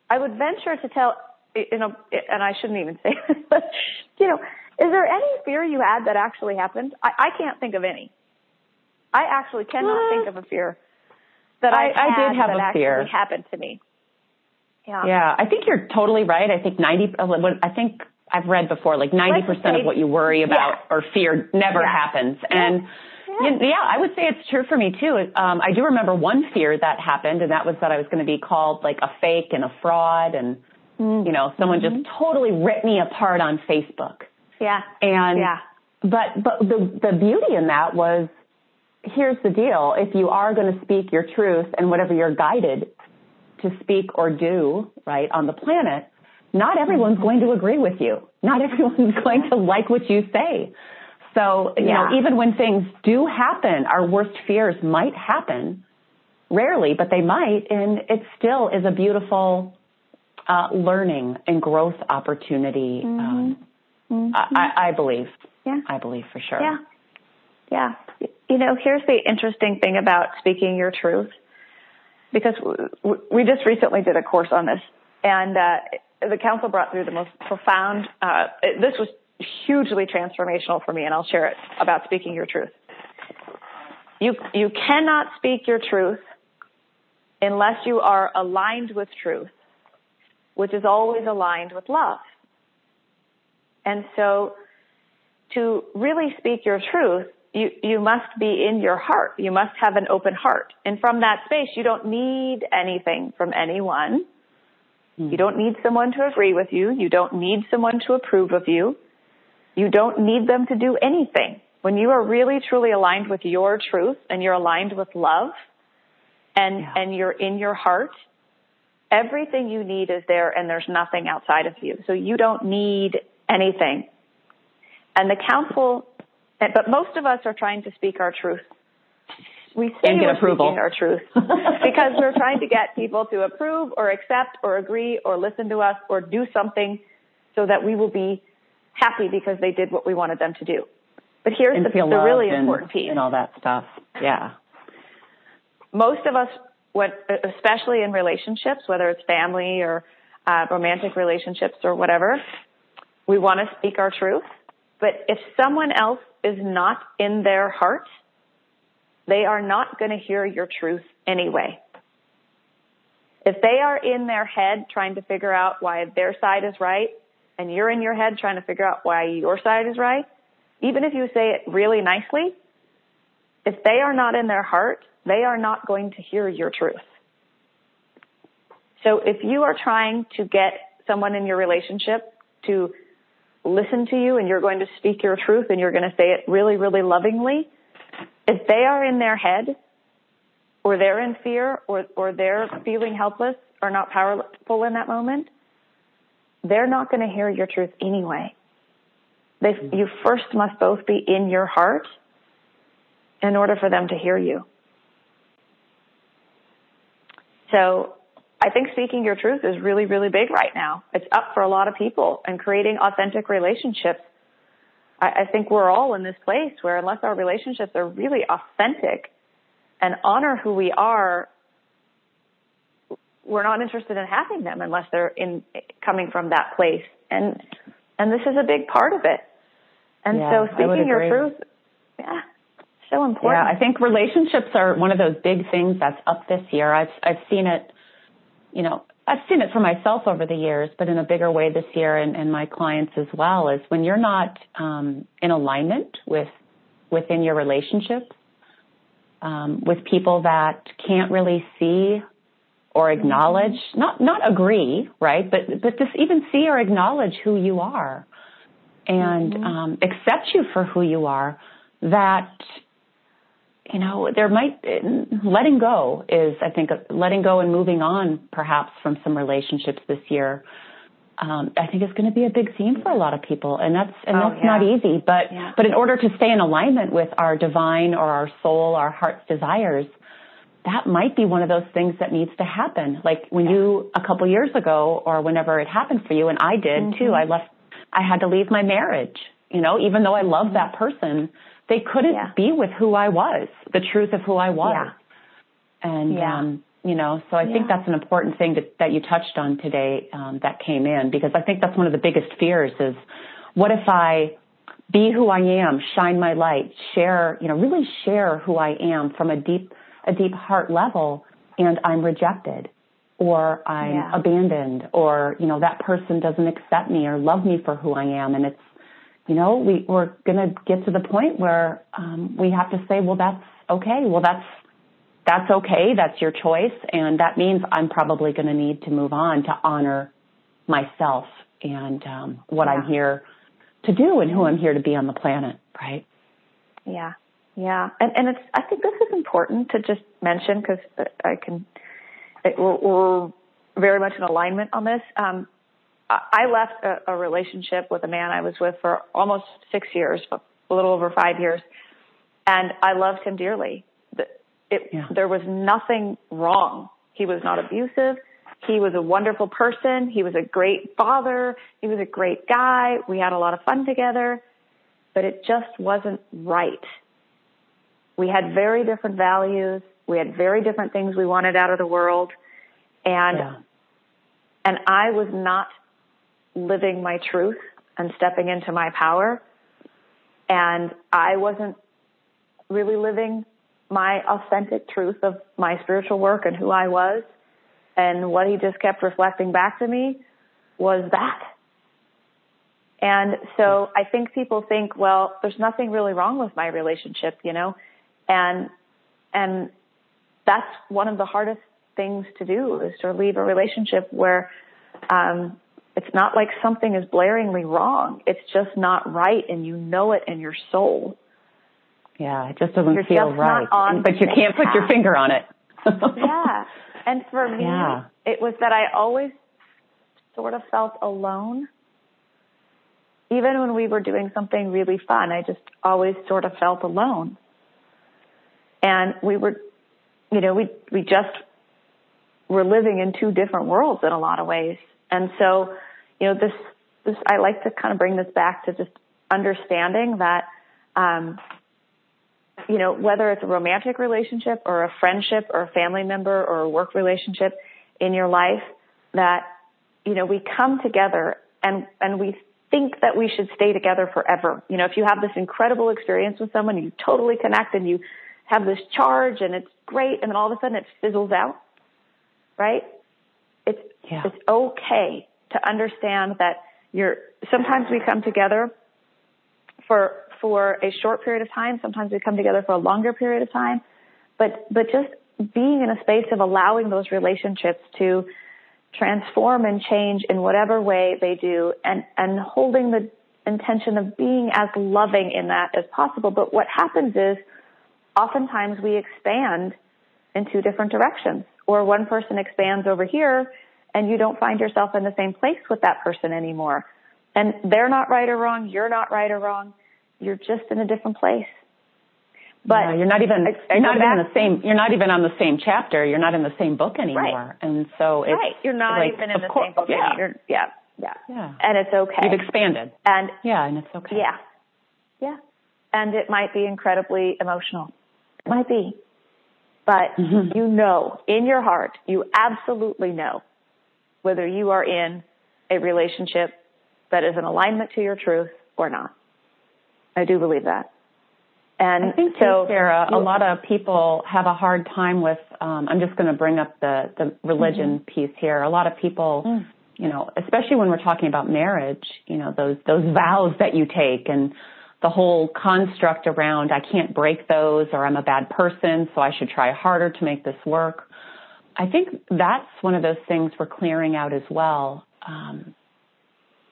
I would venture to tell, you know, and I shouldn't even say this, but, you know, is there any fear you had that actually happened? I, I can't think of any. I actually cannot uh, think of a fear that I, I, I did have that a fear. happened to me. Yeah. Yeah, I think you're totally right. I think 90, I think I've read before, like 90% of what you worry about yeah. or fear never yeah. happens. Yeah. And yeah, I would say it's true for me too. Um, I do remember one fear that happened, and that was that I was going to be called like a fake and a fraud, and mm. you know, someone mm-hmm. just totally ripped me apart on Facebook. Yeah. And yeah. but but the the beauty in that was, here's the deal: if you are going to speak your truth and whatever you're guided to speak or do, right, on the planet, not everyone's going to agree with you. Not everyone's going to like what you say. So, you yeah. know, even when things do happen, our worst fears might happen. Rarely, but they might, and it still is a beautiful uh, learning and growth opportunity. Mm-hmm. Um, mm-hmm. I, I, believe. Yeah. I believe for sure. Yeah. Yeah. You know, here's the interesting thing about speaking your truth, because we just recently did a course on this, and uh, the council brought through the most profound. Uh, this was hugely transformational for me, and I'll share it about speaking your truth. You, you cannot speak your truth unless you are aligned with truth, which is always aligned with love. And so to really speak your truth, you, you must be in your heart. You must have an open heart. And from that space, you don't need anything from anyone. You don't need someone to agree with you. You don't need someone to approve of you. You don't need them to do anything. When you are really truly aligned with your truth and you're aligned with love and, yeah. and you're in your heart, everything you need is there and there's nothing outside of you. So you don't need anything. And the council, but most of us are trying to speak our truth we say and get we're approval. speaking our truth because we're trying to get people to approve or accept or agree or listen to us or do something so that we will be happy because they did what we wanted them to do. But here's and the, the really and, important piece. And all that stuff. Yeah. Most of us, what, especially in relationships, whether it's family or uh, romantic relationships or whatever, we want to speak our truth. But if someone else is not in their heart, they are not going to hear your truth anyway. If they are in their head trying to figure out why their side is right, and you're in your head trying to figure out why your side is right, even if you say it really nicely, if they are not in their heart, they are not going to hear your truth. So if you are trying to get someone in your relationship to listen to you and you're going to speak your truth and you're going to say it really, really lovingly, if they are in their head or they're in fear or, or they're feeling helpless or not powerful in that moment, they're not going to hear your truth anyway. They, mm-hmm. you first must both be in your heart in order for them to hear you. So I think speaking your truth is really, really big right now. It's up for a lot of people and creating authentic relationships I, I think we're all in this place where unless our relationships are really authentic and honor who we are, we're not interested in having them unless they're in coming from that place. And and this is a big part of it. And yeah, so speaking your truth, yeah, so important. Yeah, I think relationships are one of those big things that's up this year. I've I've seen it, you know, I've seen it for myself over the years, but in a bigger way this year and, and my clients as well is when you're not um, in alignment with within your relationships um, with people that can't really see or acknowledge, not not agree, right? But but just even see or acknowledge who you are and mm-hmm. um, accept you for who you are. That you know, there might, letting go is, I think, letting go and moving on perhaps from some relationships this year. Um, I think is going to be a big theme for a lot of people, and that's and oh, that's yeah. not easy. But yeah. but in order to stay in alignment with our divine or our soul, our heart's desires, that might be one of those things that needs to happen. Like when yeah. you a couple years ago, or whenever it happened for you, and I did mm-hmm. too. I left. I had to leave my marriage. You know, even though I loved that person, they couldn't yeah. be with who I was, the truth of who I was. Yeah. And, yeah. um, you know, so I think that's an important thing that, that you touched on today, um, that came in because I think that's one of the biggest fears is what if I be who I am, shine my light, share, you know, really share who I am from a deep, a deep heart level and I'm rejected or I'm yeah. abandoned or, you know, that person doesn't accept me or love me for who I am and it's, you know, we, we're going to get to the point where um, we have to say, well, that's okay. Well, that's that's okay. That's your choice, and that means I'm probably going to need to move on to honor myself and um, what yeah. I'm here to do and who I'm here to be on the planet. Right? Yeah, yeah, and and it's. I think this is important to just mention because I can. It, we're, we're very much in alignment on this. Um, I left a, a relationship with a man I was with for almost six years, a little over five years, and I loved him dearly. It, yeah. There was nothing wrong. He was not abusive. He was a wonderful person. He was a great father. He was a great guy. We had a lot of fun together, but it just wasn't right. We had very different values. We had very different things we wanted out of the world. And, yeah. and I was not living my truth and stepping into my power. And I wasn't really living my authentic truth of my spiritual work and who I was. And what he just kept reflecting back to me was that. And so I think people think, well, there's nothing really wrong with my relationship, you know, and, and that's one of the hardest things to do is to leave a relationship where, um, it's not like something is blaringly wrong. It's just not right and you know it in your soul. Yeah, it just doesn't You're feel just right. not on but you can't put your finger on it. yeah. And for me, Yeah. it was that I always sort of felt alone. Even when we were doing something really fun, I just always sort of felt alone. And we were, you know, we, we just were living in two different worlds in a lot of ways. And so, you know, this, this, I like to kind of bring this back to just understanding that, um, you know, whether it's a romantic relationship or a friendship or a family member or a work relationship in your life, that, you know, we come together and, and we think that we should stay together forever. You know, if you have this incredible experience with someone, you totally connect and you have this charge and it's great, and then all of a sudden it fizzles out, right? It's, Yeah. it's okay to understand that you're, sometimes we come together for for a short period of time. Sometimes we come together for a longer period of time. But but just being in a space of allowing those relationships to transform and change in whatever way they do and and holding the intention of being as loving in that as possible. But what happens is oftentimes we expand in two different directions. Or one person expands over here and you don't find yourself in the same place with that person anymore. And they're not right or wrong, you're not right or wrong. You're just in a different place. But Yeah, you're not even you're not even in the same you're not even on the same chapter. You're not in the same book anymore. And so it's right, you're not like, even in the course- same book. Yeah. You're, yeah, yeah. yeah. And it's okay. You've expanded. and Yeah, and it's okay. yeah, yeah. And it might be incredibly emotional. It might be. But Mhm. you know, in your heart, you absolutely know whether you are in a relationship that is in alignment to your truth or not. I do believe that. And I think so, too, Sarah, a lot of people have a hard time with. Um, I'm just going to bring up the the religion piece here. A lot of people, Mm. you know, especially when we're talking about marriage, you know, those those vows that you take and the whole construct around I can't break those or I'm a bad person, so I should try harder to make this work. I think that's one of those things we're clearing out as well um,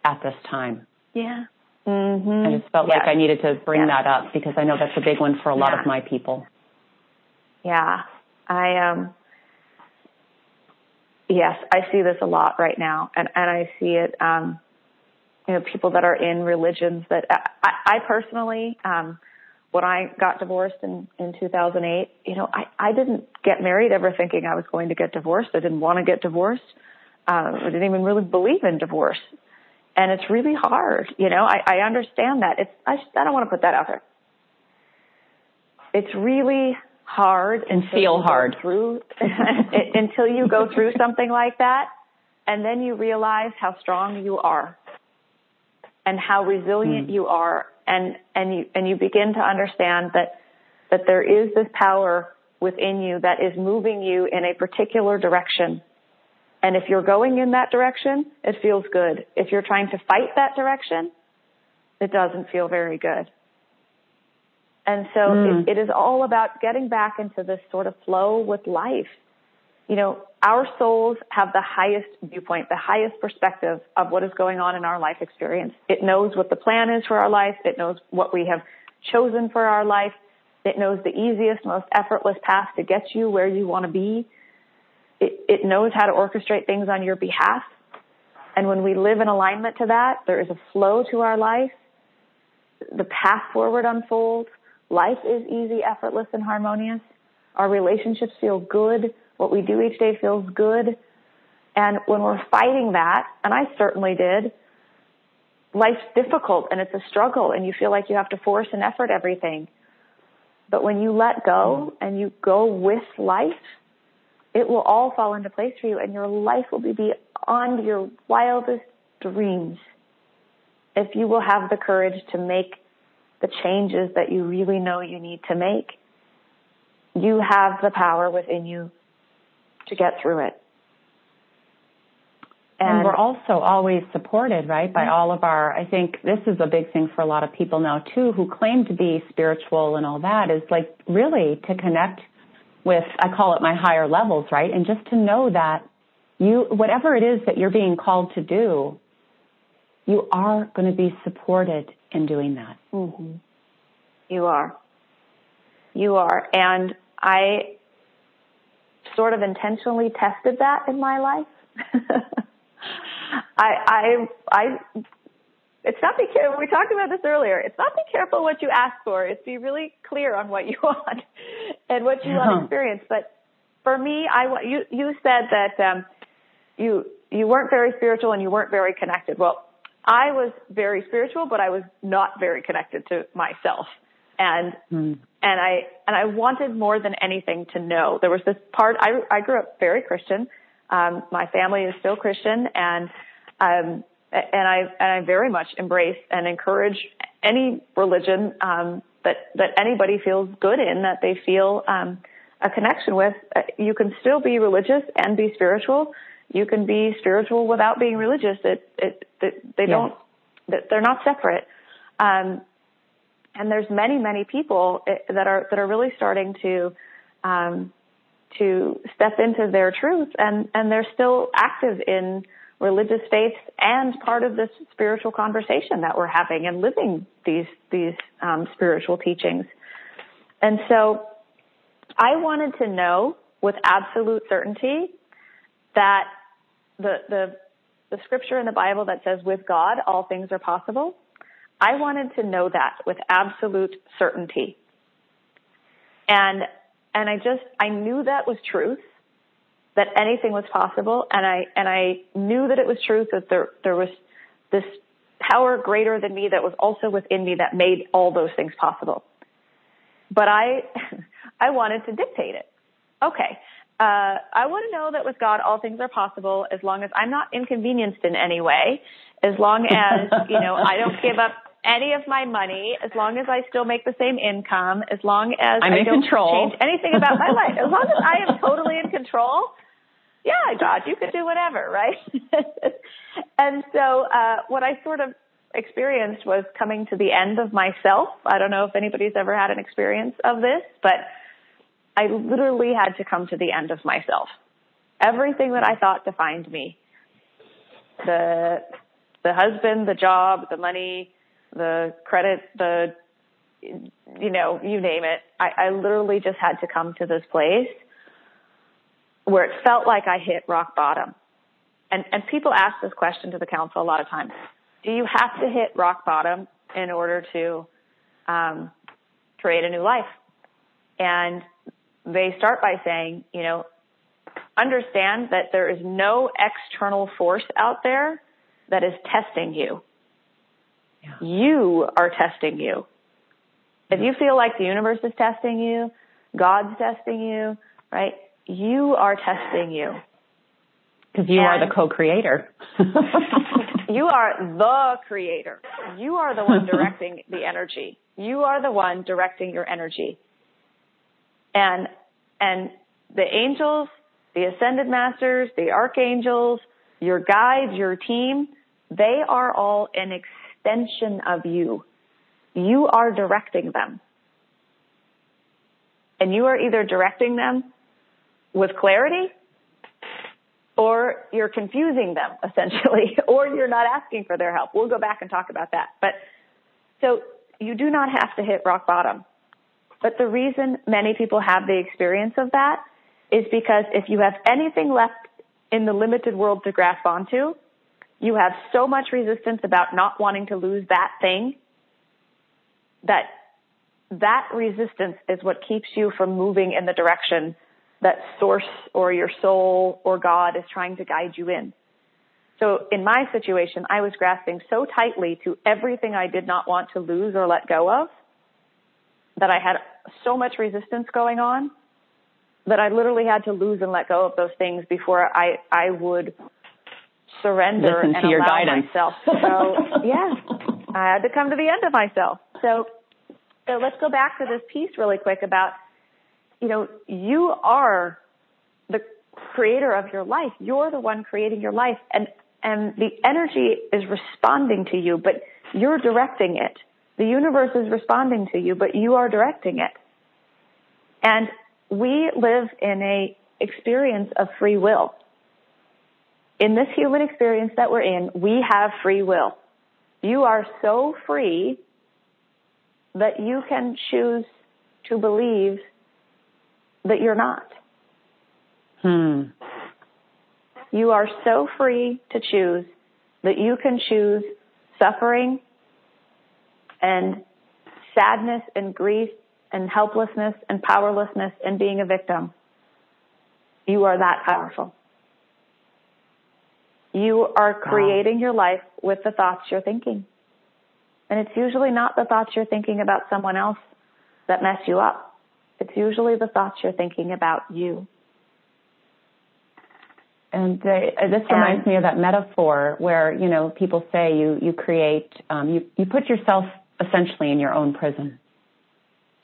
at this time. yeah. Mm-hmm. I just felt like I needed to bring Yes. that up because I know that's a big one for a lot Yeah. of my people. Yeah, I um, yes, I see this a lot right now, and and I see it. Um, you know, people that are in religions that I, I personally, um, when I got divorced in in 2008, you know, I I didn't get married ever thinking I was going to get divorced. I didn't want to get divorced. Um, I didn't even really believe in divorce, and it's really hard. You know, I, I understand that. It's I, I don't want to put that out there. It's really hard And feel hard. through until you go through something like that, and then you realize how strong you are, and how resilient Mm. you are, and and you and you begin to understand that that there is this power within you that is moving you in a particular direction. And if you're going in that direction, it feels good. If you're trying to fight that direction, it doesn't feel very good. And so Mm. it, it is all about getting back into this sort of flow with life. You know, our souls have the highest viewpoint, the highest perspective of what is going on in our life experience. It knows what the plan is for our life. It knows what we have chosen for our life. It knows the easiest, most effortless path to get you where you want to be. It, it knows how to orchestrate things on your behalf. And when we live in alignment to that, there is a flow to our life. The path forward unfolds. Life is easy, effortless, and harmonious. Our relationships feel good. What we do each day feels good. And when we're fighting that, and I certainly did, life's difficult and it's a struggle and you feel like you have to force and effort everything. But when you let go and you go with life, it will all fall into place for you and your life will be beyond your wildest dreams. if you will have the courage to make the changes that you really know you need to make, you have the power within you to get through it. And, and, we're also always supported, right, by all of our, I think this is a big thing for a lot of people now too, who claim to be spiritual and all that is like really to connect with, I call it my higher levels, right? And just to know that you, whatever it is that you're being called to do, you are going to be supported in doing that. Mm-hmm. You are. You are. And I sort of intentionally tested that in my life. I, I, I, it's not be careful. We talked about this earlier. It's not be careful what you ask for. It's be really clear on what you want and what you want to experience. But for me, I, want you, you said that, um, you, you weren't very spiritual and you weren't very connected. Well, I was very spiritual, but I was not very connected to myself. And, mm. and I, and I wanted more than anything to know. There was this part, I, I grew up very Christian. Um, my family is still Christian and, um, and I, and I very much embrace and encourage any religion, um, that, that anybody feels good in, that they feel, um, a connection with. Uh, you can still be religious and be spiritual you can be spiritual without being religious. It, it, it they don't, they're not separate. Um, and there's many, many people eh, that are, that are really starting to, um, to step into their truth and, and they're still active in religious faiths and part of this spiritual conversation that we're having and living these, these, um, spiritual teachings. And so I wanted to know with absolute certainty that the, the, the scripture in the Bible that says with God all things are possible. I wanted to know that with absolute certainty. And, and I just, I knew that was truth, that anything was possible. And I, and I knew that it was truth, that there, there was this power greater than me that was also within me that made all those things possible. But I, I wanted to dictate it. Okay. Uh, I want to know that with God, all things are possible as long as I'm not inconvenienced in any way, as long as, you know, I don't give up any of my money, as long as I still make the same income, as long as I'm I don't control. change anything about my life, as long as I am totally in control, yeah, God, you could do whatever, right? and so, uh, what I sort of experienced was coming to the end of myself. I don't know if anybody's ever had an experience of this, but I literally had to come to the end of myself. Everything that I thought defined me. The, the husband, the job, the money, the credit, the, you know, you name it. I, I literally just had to come to this place where it felt like I hit rock bottom. And, and people ask this question to the council a lot of times. Do you have to hit rock bottom in order to um, create a new life? And they start by saying, you know, understand that there is no external force out there that is testing you. Yeah. You are testing you. If you feel like the universe is testing you, God's testing you, right? You are testing you. Because you and are the co-creator. you are the creator. You are the one directing the energy. You are the one directing your energy. And, and the angels, the ascended masters, the archangels, your guides, your team, they are all an extension of you. You are directing them. And you are either directing them with clarity or you're confusing them essentially, or you're not asking for their help. We'll go back and talk about that. But so you do not have to hit rock bottom. But the reason many people have the experience of that is because if you have anything left in the limited world to grasp onto, you have so much resistance about not wanting to lose that thing that that resistance is what keeps you from moving in the direction that source or your soul or God is trying to guide you in. So in my situation, I was grasping so tightly to everything I did not want to lose or let go of that I had so much resistance going on that I literally had to lose and let go of those things before I, I would surrender Listen and your allow guidance. myself go, yeah, I had to come to the end of myself. So, so let's go back to this piece really quick about, you know, you are the creator of your life. You're the one creating your life and, and the energy is responding to you, but you're directing it. The universe is responding to you, but you are directing it. And we live in a experience of free will. In this human experience that we're in, we have free will. You are so free that you can choose to believe that you're not. Hmm. You are so free to choose that you can choose suffering and sadness and grief and helplessness and powerlessness and being a victim. You are that powerful. You are creating wow. your life with the thoughts you're thinking. And it's usually not the thoughts you're thinking about someone else that mess you up. It's usually the thoughts you're thinking about you. And uh, this reminds me of that metaphor where you know people say you you create um, you you put yourself essentially in your own prison.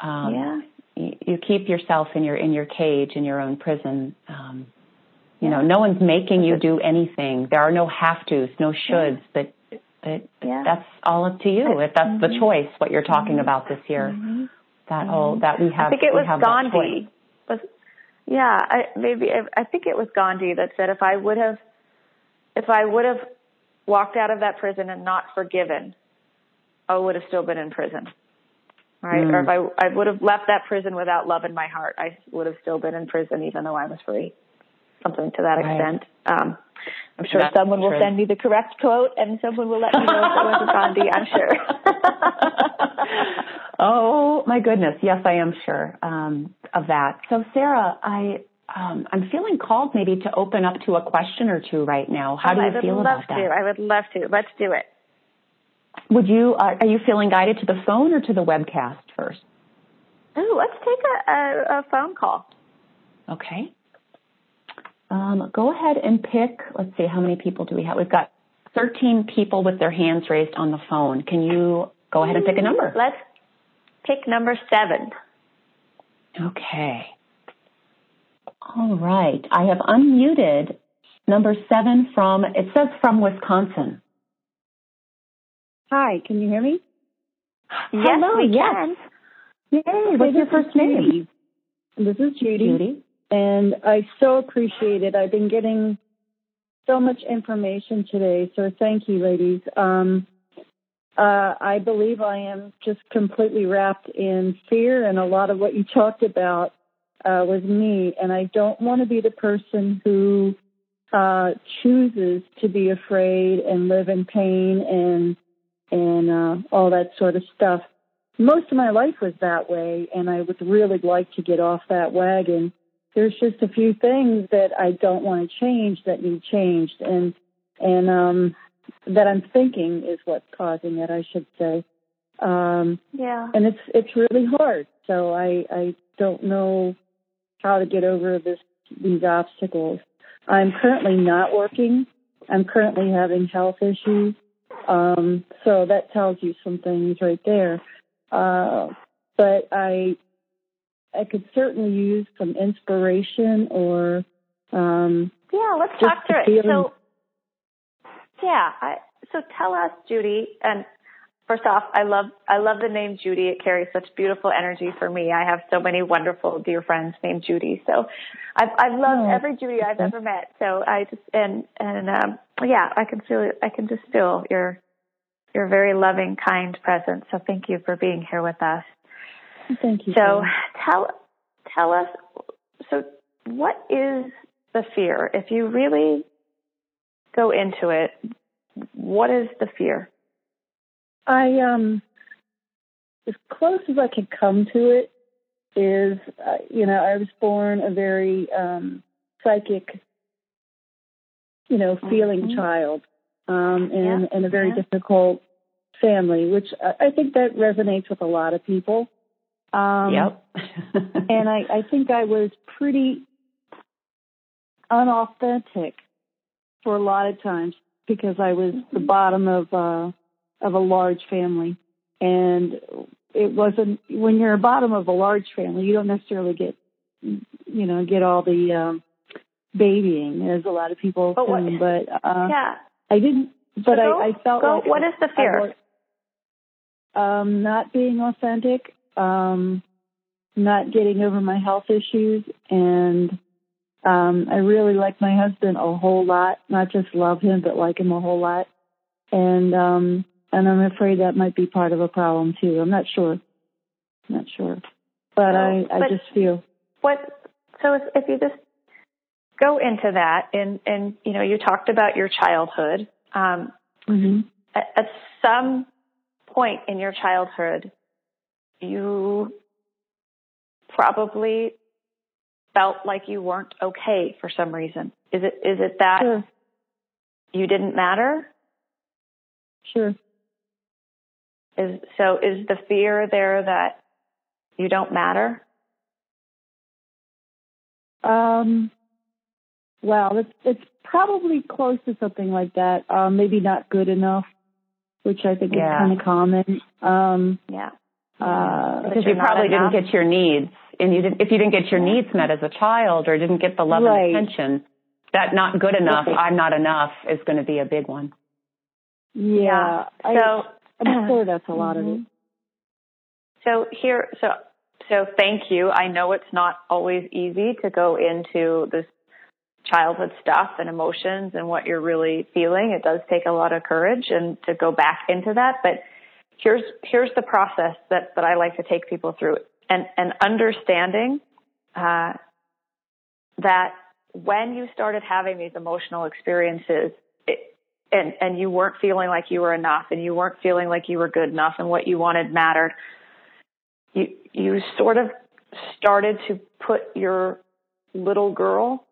Um, yeah. You, you, keep yourself in your in your cage in your own prison. Um, you know, no one's making you do anything. There are no have tos, no shoulds, but but yeah. that's all up to you. If that's mm-hmm. the choice, what you're talking mm-hmm. about this year, mm-hmm. that whole mm-hmm. that we have. I think it was Gandhi. Was yeah, I, maybe I think it was Gandhi that said if I would have if I would have walked out of that prison and not forgiven, I would have still been in prison. Right? Mm. Or if I I would have left that prison without love in my heart, I would have still been in prison even though I was free something to that right. extent. Um, I'm sure That's someone will send me the correct quote and someone will let me know if it was a Gandhi, I'm sure. oh my goodness. Yes, I am sure, um, of that. So Sarah, I, um, I'm feeling called maybe to open up to a question or two right now. How oh, do you feel about that? I would love to. I would love to. Let's do it. Would you, uh, are you feeling guided to the phone or to the webcast first? Oh, let's take a, a, a phone call. Okay. Um, go ahead and pick, let's see, how many people do we have? We've got 13 people with their hands raised on the phone. Can you go ahead and pick a number? Let's pick number seven. Okay. All right. I have unmuted number seven from, it says from Wisconsin. Hi, can you hear me? Yes, Hello, we yes. can. Yay, what's your first name? This is Judy. Judy and I so appreciate it. I've been getting so much information today, so thank you, ladies. Um, uh, I believe I am just completely wrapped in fear, and a lot of what you talked about uh, was me. And I don't want to be the person who uh, chooses to be afraid and live in pain and and uh, all that sort of stuff. Most of my life was that way, and I would really like to get off that wagon there's just a few things that I don't want to change that need changed and and um that I'm thinking is what's causing it, I should say. Um yeah. And it's it's really hard. So I I don't know how to get over this these obstacles. I'm currently not working. I'm currently having health issues. Um so that tells you some things right there. Uh but I I could certainly use some inspiration or um, yeah. Let's talk through it. So yeah, I, so tell us, Judy. And first off, I love I love the name Judy. It carries such beautiful energy for me. I have so many wonderful dear friends named Judy. So I've I've loved oh, every Judy I've ever met. So I just and and um, yeah, I can feel I can just feel your your very loving, kind presence. So thank you for being here with us. Thank you. So tell tell us. So what is the fear? If you really go into it, what is the fear? I um, as close as I can come to it is, uh, you know, I was born a very um, psychic, you know, feeling mm-hmm. child, um, in yeah. in a very yeah. difficult family, which I, I think that resonates with a lot of people. Um, yep. and I, I think I was pretty unauthentic for a lot of times because I was the bottom of uh, of a large family, and it wasn't when you're a bottom of a large family, you don't necessarily get, you know, get all the um, babying as a lot of people but assume. What, but uh, yeah, I didn't. But so go, I, I felt go, like what is the fear? um, not being authentic, um, not getting over my health issues, and um, I really like my husband a whole lot. Not just love him, but like him a whole lot. And um, and I'm afraid that might be part of a problem too. I'm not sure. Not sure, but so, I I but just feel what. So if, if you just go into that, and and you know, you talked about your childhood. Um, mm-hmm. at, at some point in your childhood, you probably felt like you weren't okay for some reason. Is it is it that sure. you didn't matter? Sure. Is so is the fear there that you don't matter? Um well, it's it's probably close to something like that. Um maybe not good enough, which I think Yeah. is kind of common. Um Yeah. Uh Because you're you not probably enough. didn't get your needs, and you didn't, if you didn't get your needs met as a child or didn't get the love Right. and attention, that not good enough, Right. I'm not enough is going to be a big one. yeah. I, So I'm sure that's a lot of it. So here, so so thank you. I know it's not always easy to go into this childhood stuff and emotions and what you're really feeling. It does take a lot of courage and to go back into that. But here's here's the process that that I like to take people through, and and understanding uh, that when you started having these emotional experiences. It, and and you weren't feeling like you were enough and you weren't feeling like you were good enough and what you wanted mattered you you sort of started to put your little girl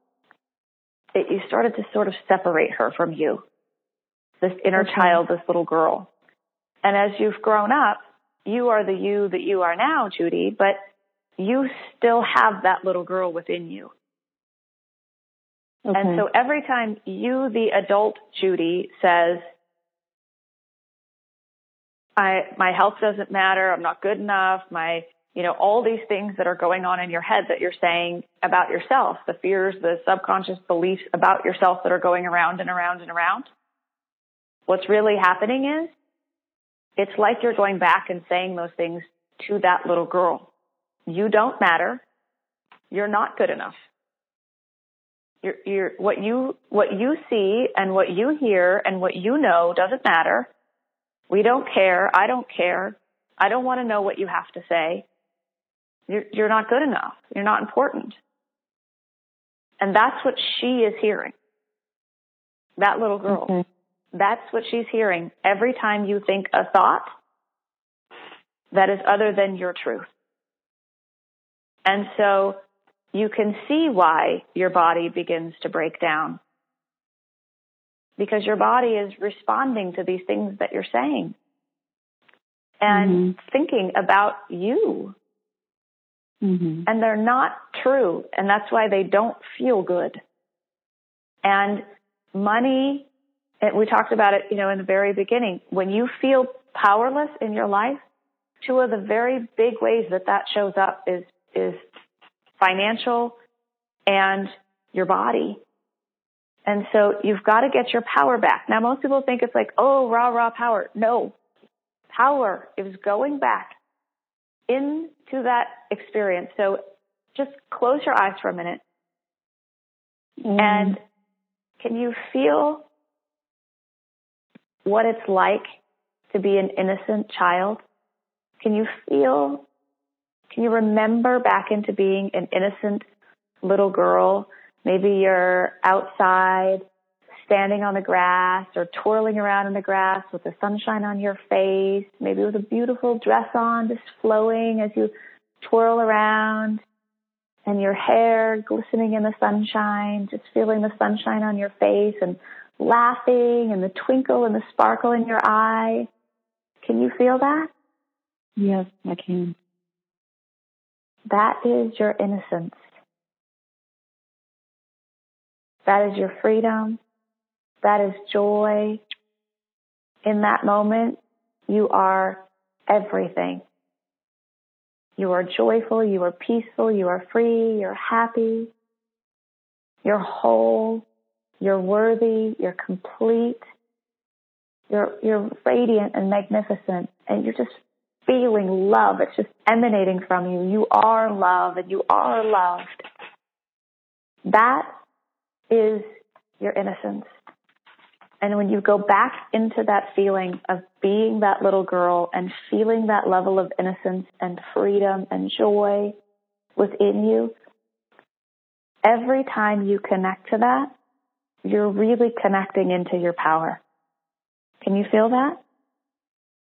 it, you started to sort of separate her from you this inner Okay. child this little girl and as you've grown up you are the you that you are now judy but you still have that little girl within you Okay. and so every time you, the adult Judy, says, I, my health doesn't matter, I'm not good enough, my, you know, all these things that are going on in your head that you're saying about yourself, the fears, the subconscious beliefs about yourself that are going around and around and around. What's really happening is it's like you're going back and saying those things to that little girl. You don't matter. You're not good enough. You're, you're, what you what you see and what you hear and what you know doesn't matter. We don't care. I don't care. I don't want to know what you have to say. You're, you're not good enough. You're not important. And that's what she is hearing. That little girl. Okay. That's what she's hearing every time you think a thought that is other than your truth. And so you can see why your body begins to break down. Because your body is responding to these things that you're saying and thinking about you. hmm And they're not true. And that's why they don't feel good. And money, and we talked about it, you know, in the very beginning. When you feel powerless in your life, two of the very big ways that that shows up is, is financial and your body. And so you've got to get your power back. Now, most people think it's like, oh, raw, raw power. No. Power is going back into that experience. So just close your eyes for a minute Mm-hmm. and can you feel what it's like to be an innocent child? Can you feel, can you remember back into being an innocent little girl? Maybe you're outside standing on the grass or twirling around in the grass with the sunshine on your face, maybe with a beautiful dress on, just flowing as you twirl around and your hair glistening in the sunshine, just feeling the sunshine on your face and laughing and the twinkle and the sparkle in your eye. Can you feel that? Yes, I can. That is your innocence. That is your freedom. That is joy. In that moment, You are everything. You are joyful, you are peaceful, you are free, you're happy, you're whole, you're worthy, you're complete, you're, you're radiant and magnificent, and you're just feeling love. It's just emanating from you. You are love and you are loved. That is your innocence. And when you go back into that feeling of being that little girl and feeling that level of innocence and freedom and joy within you, every time you connect to that, you're really connecting into your power. Can you feel that?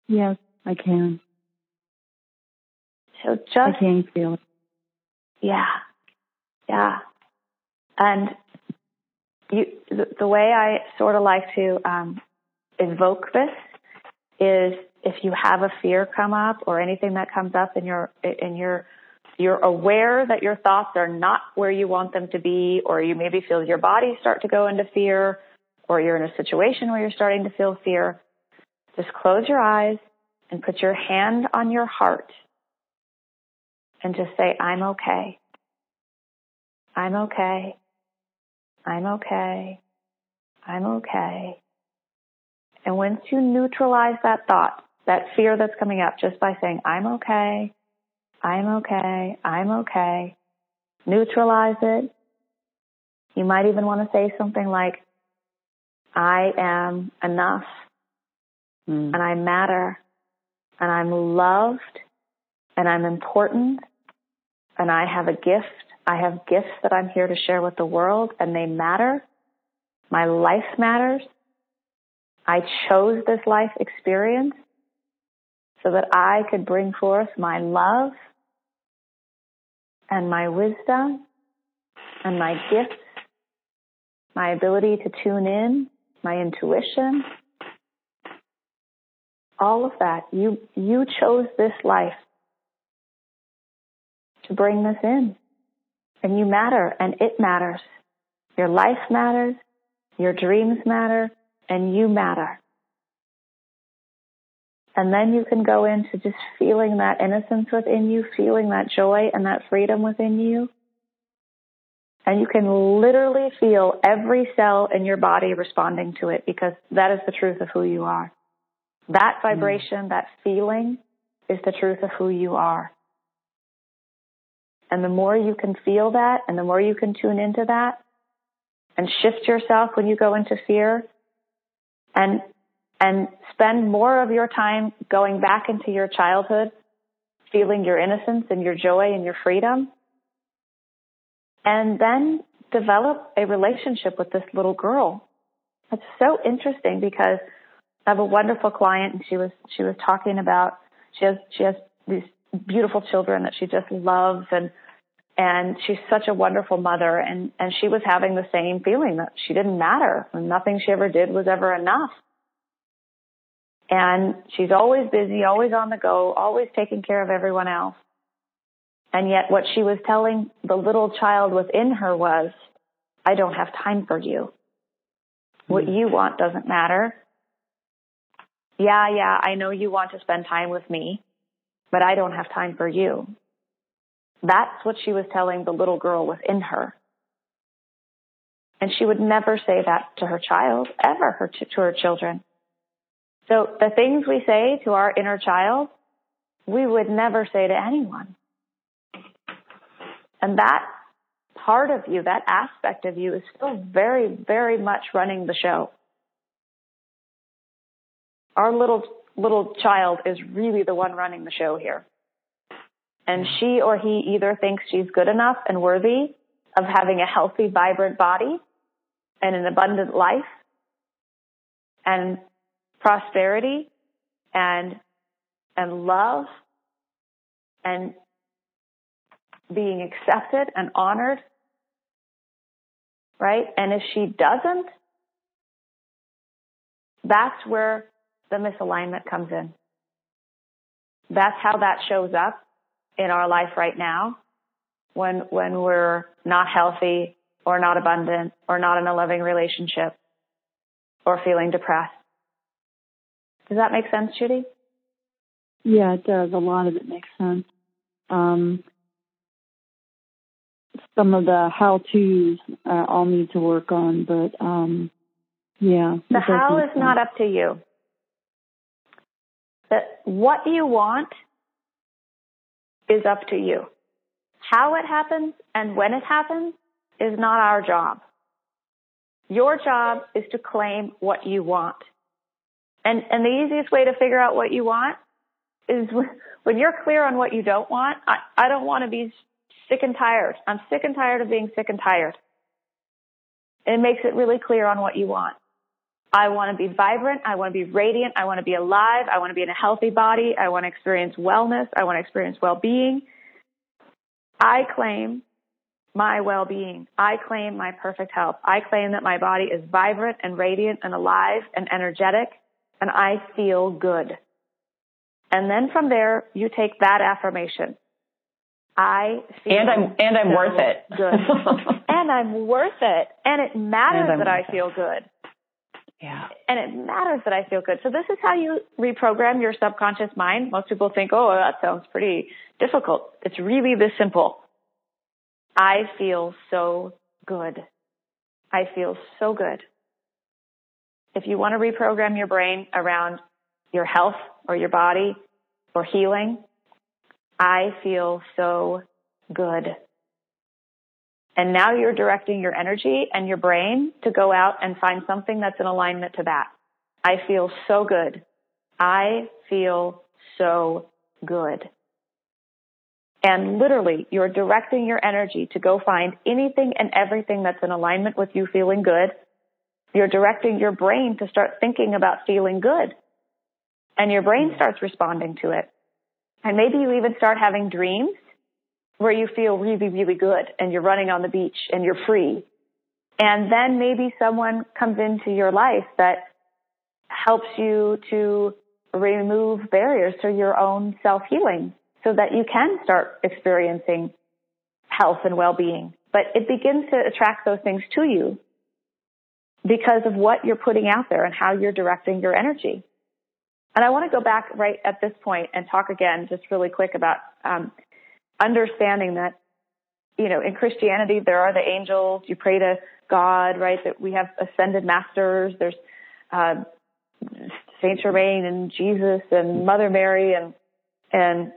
Yes, I can. So just I can feel it. Yeah. Yeah. And you, the, the way I sort of like to um, evoke this is if you have a fear come up or anything that comes up in your in your you're aware that your thoughts are not where you want them to be, or you maybe feel your body start to go into fear, or you're in a situation where you're starting to feel fear, just close your eyes and put your hand on your heart and just say, I'm okay. I'm okay. I'm okay. I'm okay. And once you neutralize that thought, that fear that's coming up just by saying, I'm okay, I'm okay, I'm okay, neutralize it. You might even want to say something like, I am enough Mm. and I matter and I'm loved and I'm important and I have a gift. I have gifts that I'm here to share with the world and they matter. My life matters. I chose this life experience so that I could bring forth my love and my wisdom and my gifts, my ability to tune in, my intuition, all of that. You, you chose this life to bring this in. And you matter and it matters. Your life matters, your dreams matter, and you matter. And then you can go into just feeling that innocence within you, feeling that joy and that freedom within you. And you can literally feel every cell in your body responding to it because that is the truth of who you are. That vibration, mm. that feeling is the truth of who you are. And the more you can feel that and the more you can tune into that and shift yourself when you go into fear and, and spend more of your time going back into your childhood, feeling your innocence and your joy and your freedom. And then develop a relationship with this little girl. It's so interesting because I have a wonderful client and she was, she was talking about, she has, she has these beautiful children that she just loves and and she's such a wonderful mother and and she was having the same feeling that she didn't matter and nothing she ever did was ever enough and she's always busy always on the go always taking care of everyone else. And yet what she was telling the little child within her was i don't have time for you. What mm-hmm. you want doesn't matter. Yeah yeah i know you want to spend time with me but i don't have time for you. That's what she was telling the little girl within her. And she would never say that to her child, ever her, to her children. So the things we say to our inner child, we would never say to anyone. And that part of you, that aspect of you is still very, very much running the show. Our little, little child is really the one running the show here. And she or he either thinks she's good enough and worthy of having a healthy, vibrant body and an abundant life and prosperity and, and love and being accepted and honored. Right? And if she doesn't, that's where the misalignment comes in. That's how that shows up in our life right now when when we're not healthy or not abundant or not in a loving relationship or feeling depressed. Does that make sense, Judy? Yeah, it does. A lot of it makes sense. Um, some of the how tos uh, I'll need to work on, but um, yeah. The how is sense. not up to you. That what you want is up to you. How it happens and when it happens is not our job. Your job is to claim what you want. And, and the easiest way to figure out what you want is when you're clear on what you don't want. I, I don't want to be sick and tired. I'm sick and tired of being sick and tired. It makes it really clear on what you want. I want to be vibrant. I want to be radiant. I want to be alive. I want to be in a healthy body. I want to experience wellness. I want to experience well-being. I claim my well-being. I claim my perfect health. I claim that my body is vibrant and radiant and alive and energetic and I feel good. And then from there, you take that affirmation. I feel and I'm and I'm worth it. Good. and I'm worth it. And it matters that I feel it. good. Yeah. And it matters that I feel good. So this is how you reprogram your subconscious mind. Most people think, oh, that sounds pretty difficult. It's really this simple. I feel so good. I feel so good. If you want to reprogram your brain around your health or your body or healing, I feel so good. And now you're directing your energy and your brain to go out and find something that's in alignment to that. I feel so good. I feel so good. And literally, you're directing your energy to go find anything and everything that's in alignment with you feeling good. You're directing your brain to start thinking about feeling good. And your brain mm-hmm. starts responding to it. And maybe you even start having dreams where you feel really, really good and you're running on the beach and you're free. And then maybe someone comes into your life that helps you to remove barriers to your own self healing so that you can start experiencing health and well-being. But it begins to attract those things to you because of what you're putting out there and how you're directing your energy. And I want to go back right at this point and talk again, just really quick about um, understanding that, you know, in Christianity there are the angels. You pray to God, right? That we have ascended masters. There's uh, Saint Germain and Jesus and Mother Mary and and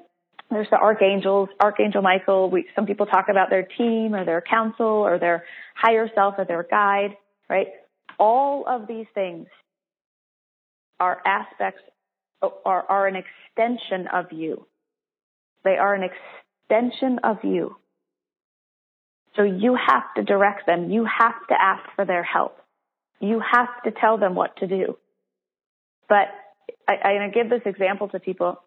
there's the archangels, Archangel Michael. We, some people talk about their team or their council or their higher self or their guide, right? All of these things are aspects are, are an extension of you. They are an extension of you. So you have to direct them. You have to ask for their help. You have to tell them what to do. But I, I give this example to people.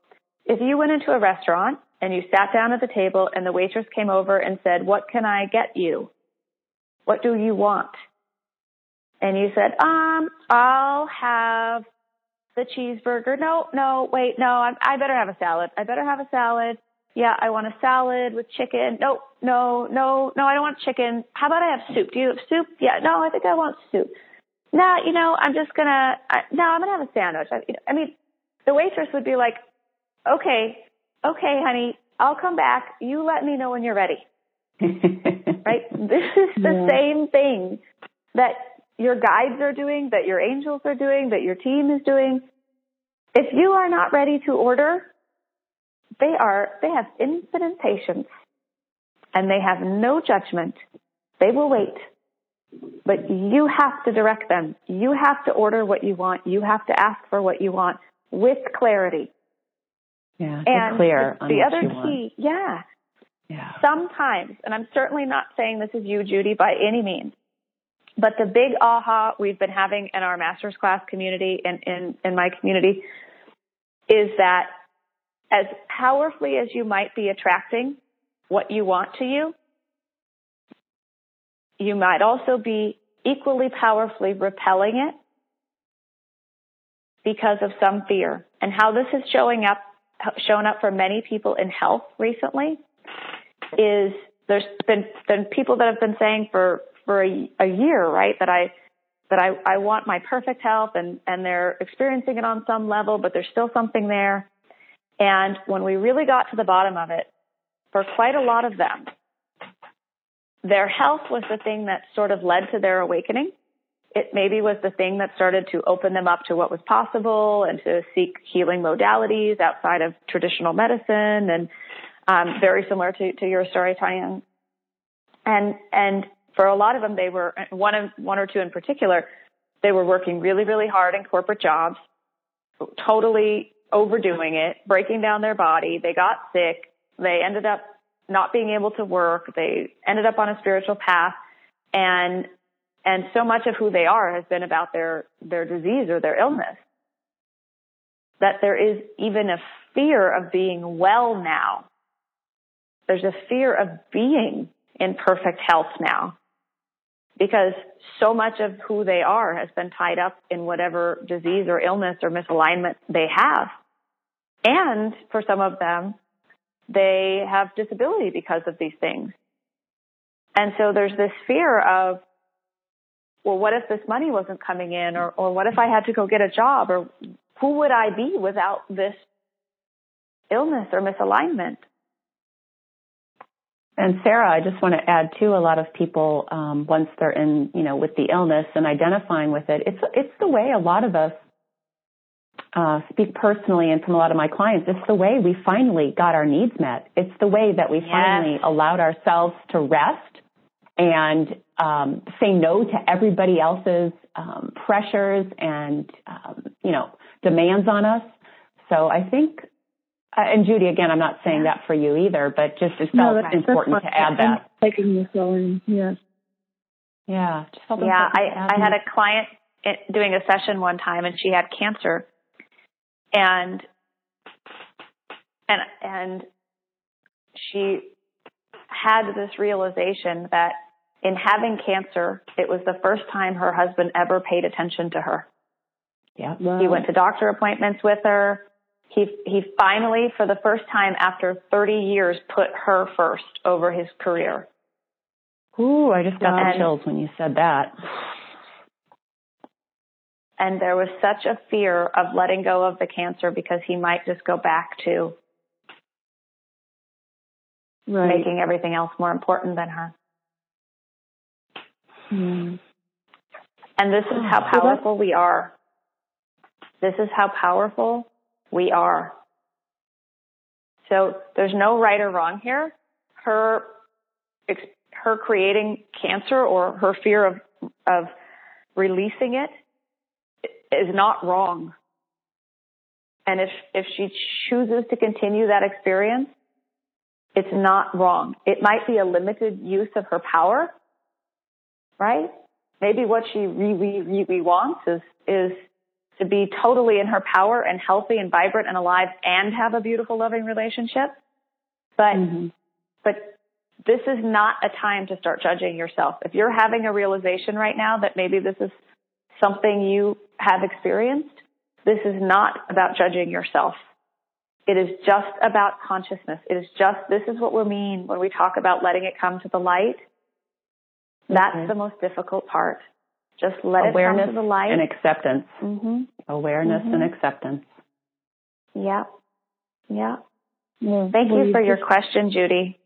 If you went into a restaurant and you sat down at the table and the waitress came over and said, what can I get you? What do you want? And you said, um, I'll have the cheeseburger. No, no, wait, no, I, I better have a salad. I better have a salad. Yeah, I want a salad with chicken. No, no, no, no, I don't want chicken. How about I have soup? Do you have soup? Yeah, no, I think I want soup. No, you know, I'm just gonna, I, no, I'm gonna have a sandwich. I, I mean, the waitress would be like, okay, okay, honey, I'll come back. You let me know when you're ready. right? This is the yeah. same thing that your guides are doing, that your angels are doing, that your team is doing. If you are not ready to order, they are, they have infinite patience and they have no judgment. They will wait. But you have to direct them. You have to order what you want. You have to ask for what you want with clarity. Yeah, and clear. The other key, yeah. Yeah. Sometimes, and I'm certainly not saying this is you, Judy, by any means, but the big aha we've been having in our master's class community and in, in my community is that as powerfully as you might be attracting what you want to you, you might also be equally powerfully repelling it because of some fear. And how this is showing up shown up for many people in health recently is there's been, been people that have been saying for, for a, a year, right, that I, that I, I want my perfect health and, and they're experiencing it on some level, but there's still something there. And when we really got to the bottom of it, for quite a lot of them, their health was the thing that sort of led to their awakening. It maybe was the thing that started to open them up to what was possible and to seek healing modalities outside of traditional medicine and um, very similar to, to your story, Tanya. And and for a lot of them, they were one of one or two in particular. They were working really, really hard in corporate jobs, totally overdoing it, breaking down their body. They got sick. They ended up not being able to work. They ended up on a spiritual path and and so much of who they are has been about their their disease or their illness that there is even a fear of being well now there's a fear of being in perfect health now because so much of who they are has been tied up in whatever disease or illness or misalignment they have. And for some of them, they have disability because of these things. And so there's this fear of, well, what if this money wasn't coming in? Or, or what if I had to go get a job? Or who would I be without this illness or misalignment? And Sarah, I just want to add too, a lot of people, um, once they're in, you know, with the illness and identifying with it, it's, it's the way a lot of us, uh, speak personally and from a lot of my clients, it's the way we finally got our needs met. It's the way that we yes. finally allowed ourselves to rest and, um, say no to everybody else's, um, pressures and, um, you know, demands on us. So I think uh, and Judy, again, I'm not saying that for you either, but just it felt no, important to add that. Taking this in, yes. Yeah, just felt yeah. I I had a client doing a session one time, and she had cancer, and and and she had this realization that in having cancer, it was the first time her husband ever paid attention to her. Yeah, wow. he went to doctor appointments with her he he finally, for the first time after 30 years, put her first over his career. Ooh, I just got and, the chills when you said that. And there was such a fear of letting go of the cancer because he might just go back to right. making everything else more important than her. Mm. And this is how powerful we are. This is how powerful we are. So there's no right or wrong here. Her, her creating cancer or her fear of, of releasing it is not wrong. And if, if she chooses to continue that experience, it's not wrong. It might be a limited use of her power, right? Maybe what she really, really wants is, is to be totally in her power and healthy and vibrant and alive and have a beautiful, loving relationship. But, mm-hmm. but this is not a time to start judging yourself. If you're having a realization right now that maybe this is something you have experienced, this is not about judging yourself. It is just about consciousness. It is just, this is what we mean when we talk about letting it come to the light. That's mm-hmm. the most difficult part. Just let Awareness it come to the light. and acceptance. Mm-hmm. Awareness mm-hmm. and acceptance. Yeah. Yeah. yeah. Thank well, you for you your just, question, Judy.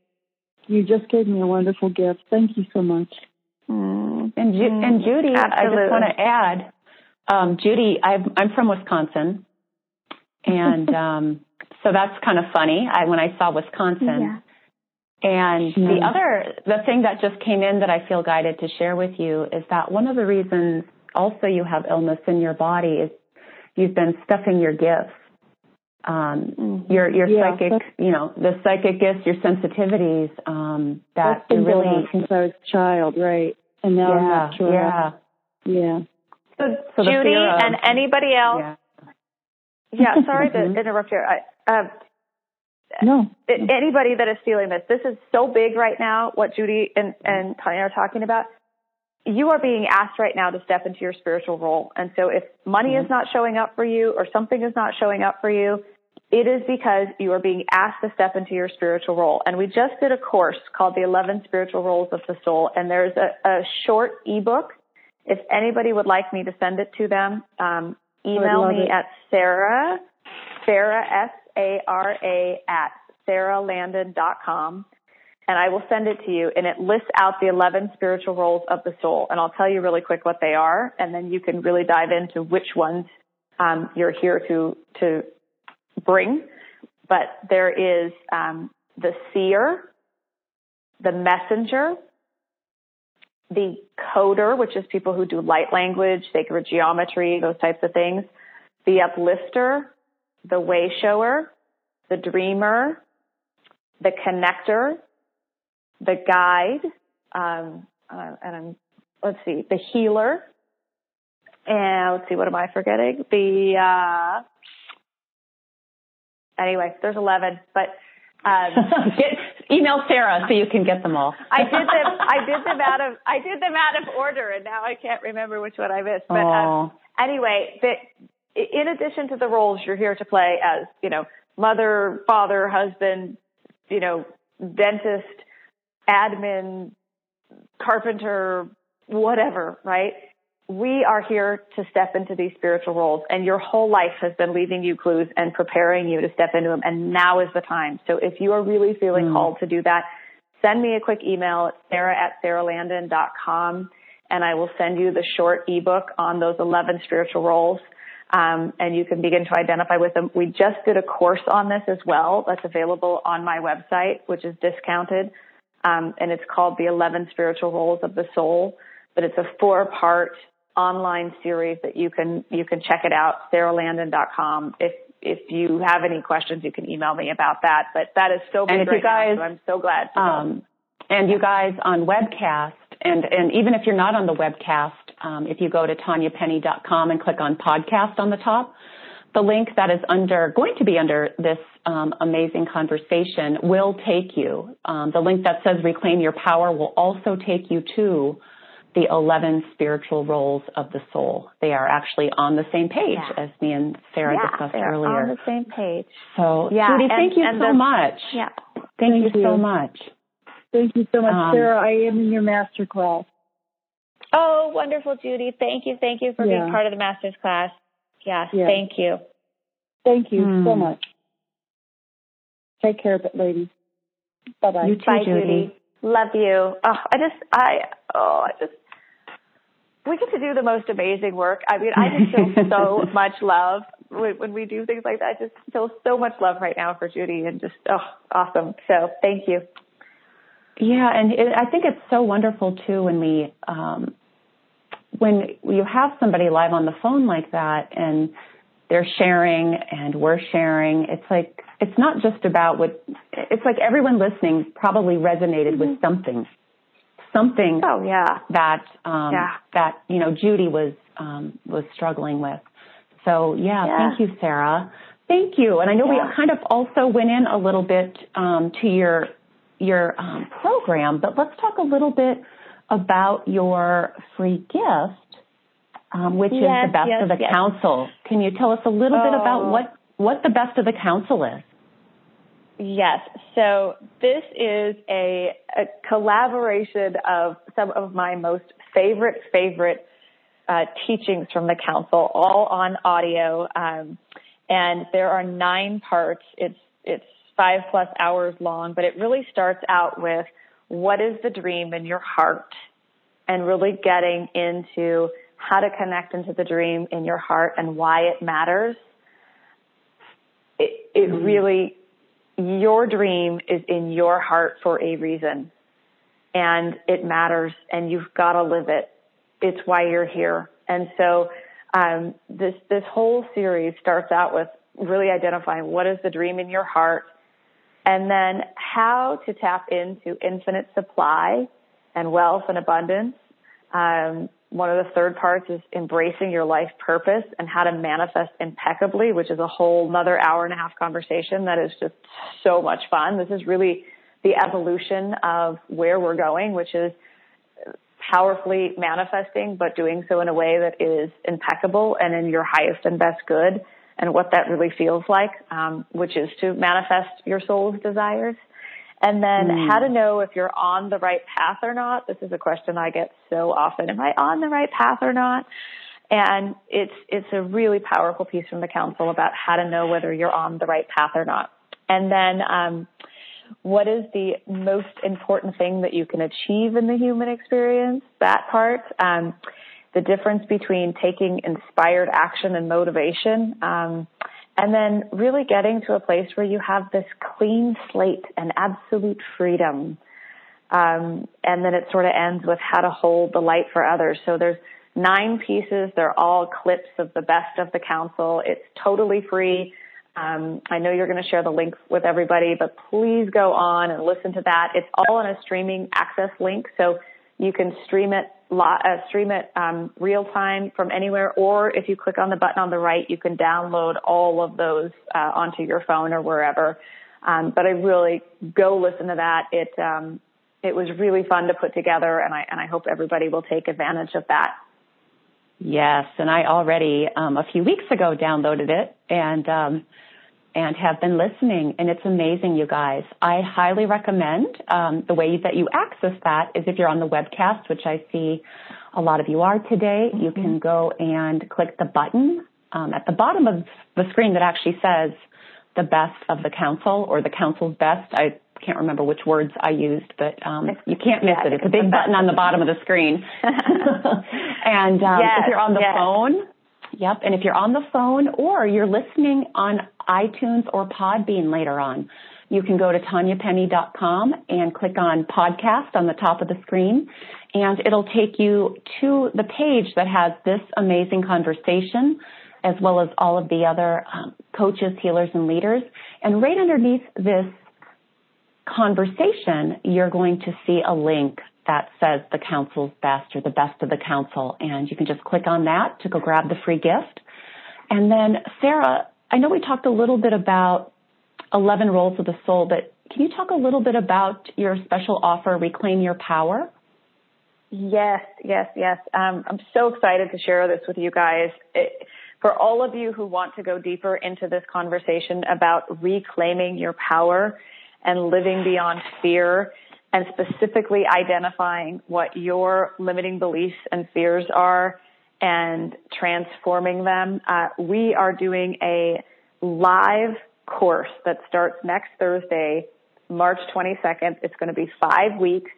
You just gave me a wonderful gift. Thank you so much. Mm. And, Ju- and Judy, Absolutely. I just want to add, um, Judy, i am from Wisconsin, and um, so that's kind of funny. I, when I saw Wisconsin, yeah. And the other, the thing that just came in that I feel guided to share with you is that one of the reasons also you have illness in your body is you've been stuffing your gifts. Um, mm-hmm. your, your yeah, psychic, you know, the psychic gifts, your sensitivities, um, that been really. since I was a child, right? And now yeah, I'm not sure. Yeah. Yeah. So, so Judy of, and anybody else. Yeah. yeah sorry to mm-hmm. interrupt here. I, uh, no. Anybody that is feeling this, this is so big right now, what Judy and, and Tanya are talking about. You are being asked right now to step into your spiritual role. And so if money mm-hmm. is not showing up for you or something is not showing up for you, it is because you are being asked to step into your spiritual role. And we just did a course called the 11 Spiritual Roles of the Soul. And there's a, a short ebook. If anybody would like me to send it to them, um, email me it. at Sarah, Sarah S S-A-R-A at sarahlandon.com and I will send it to you and it lists out the 11 spiritual roles of the soul. And I'll tell you really quick what they are and then you can really dive into which ones um, you're here to, to bring. But there is um, the seer, the messenger, the coder, which is people who do light language, sacred geometry, those types of things, the uplifter, the way shower, the dreamer, the connector, the guide, um, uh, and I'm, let's see, the healer, and let's see, what am I forgetting? The, uh, anyway, there's 11, but, um, get, email Sarah so you can get them all. I did them, I did them out of, I did them out of order and now I can't remember which one I missed, but, um, anyway, the, in addition to the roles you're here to play as, you know, mother, father, husband, you know, dentist, admin, carpenter, whatever, right? We are here to step into these spiritual roles and your whole life has been leaving you clues and preparing you to step into them. And now is the time. So if you are really feeling mm. called to do that, send me a quick email at sarah at sarahlandon.com and I will send you the short ebook on those 11 spiritual roles. Um, and you can begin to identify with them. We just did a course on this as well that's available on my website, which is discounted. Um, and it's called The 11 Spiritual Roles of the Soul. But it's a four part online series that you can, you can check it out, sarahlandon.com. If, if you have any questions, you can email me about that. But that is so big and if right you guys, now, so I'm so glad to um, and you guys on webcast, and, and even if you're not on the webcast, um, if you go to tanyapenny.com and click on podcast on the top, the link that is under, going to be under this um, amazing conversation will take you. Um, the link that says reclaim your power will also take you to the 11 spiritual roles of the soul. They are actually on the same page yeah. as me and Sarah yeah, discussed earlier. on the same page. So, yeah, Judy, and, thank you so the, much. Yeah. Thank, thank you, you so much. Thank you so much, Um, Sarah. I am in your master class. Oh, wonderful, Judy. Thank you. Thank you for Yeah. being part of the master's class. Yes, Yeah. thank you. Thank you so Hmm. much. Take care of it, ladies. Bye bye. You too, Bye, Judy. Judy. Love you. Oh, I just, I, oh, I just, we get to do the most amazing work. I mean, I just feel so much love when, when we do things like that. I just feel so much love right now for Judy and just, oh, awesome. So thank you. Yeah, and it, I think it's so wonderful too when we um, when you have somebody live on the phone like that and they're sharing and we're sharing. It's like it's not just about what it's like. Everyone listening probably resonated with something, something Oh, yeah. that um, Yeah. that you know Judy was um, was struggling with. So yeah, Yeah. thank you, Sarah. Thank you. And I know Yeah. we kind of also went in a little bit um, to your your um, program, but let's talk a little bit about your free gift, um, which is the best yes, of the yes. council. Can you tell us a little bit about Oh. what what the best of the council is? Yes. So this is a, a collaboration of some of my most favorite, favorite uh, teachings from the council, all on audio. Um, and there are nine parts. It's it's five plus hours long, but it really starts out with what is the dream in your heart, and really getting into how to connect into the dream in your heart and why it matters. It, it really your dream is in your heart for a reason and it matters and you've got to live it. It's why you're here. And so, um, this, this whole series starts out with really identifying what is the dream in your heart and then how to tap into infinite supply and wealth and abundance. Um, one of the third parts is embracing your life purpose and how to manifest impeccably, which is a whole another hour and a half conversation that is just so much fun. This is really the evolution of where we're going, which is powerfully manifesting, but doing so in a way that is impeccable and in your highest and best good and what that really feels like, um, which is to manifest your soul's desires. And then Mm. how to know if you're on the right path or not. This is a question I get so often. Am I on the right path or not? And it's, it's a really powerful piece from the council about how to know whether you're on the right path or not. And then, um, what is the most important thing that you can achieve in the human experience? That part. Um, the difference between taking inspired action and motivation. Um, and then really getting to a place where you have this clean slate and absolute freedom. Um, and then it sort of ends with how to hold the light for others. So there's nine pieces. They're all clips of the best of the council. It's totally free. Um, I know you're going to share the link with everybody, but please go on and listen to that. It's all on a streaming access link, so you can stream it stream it um, real time from anywhere, or if you click on the button on the right, you can download all of those uh, onto your phone or wherever. Um, but I really go listen to that. It um, it was really fun to put together, and I and I hope everybody will take advantage of that. Yes, and I already um, a few weeks ago downloaded it and um, and have been listening, and it's amazing, you guys. I highly recommend um, the way that you access that is if you're on the webcast, which I see a lot of you are today. Mm-hmm. You can go and click the button um, at the bottom of the screen that actually says the best of the council or the council's best. I can't remember which words I used, but um, you can't miss yeah, it. It's a big button on the bottom of the screen. and um, yes, if you're on the yes. phone, yep. And if you're on the phone or you're listening on iTunes or Podbean later on, you can go to tanyapenny.com and click on podcast on the top of the screen, and it'll take you to the page that has this amazing conversation as well as all of the other um, coaches, healers, and leaders. And right underneath this conversation, you're going to see a link that says the council's best or the best of the council. And you can just click on that to go grab the free gift. And then, Sarah, I know we talked a little bit about 11 roles of the soul, but can you talk a little bit about your special offer, Reclaim Your Power? Yes, yes, yes. Um, I'm so excited to share this with you guys. It, for all of you who want to go deeper into this conversation about reclaiming your power, and living beyond fear and specifically identifying what your limiting beliefs and fears are and transforming them. Uh, we are doing a live course that starts next Thursday, March 22nd. It's going to be five weeks.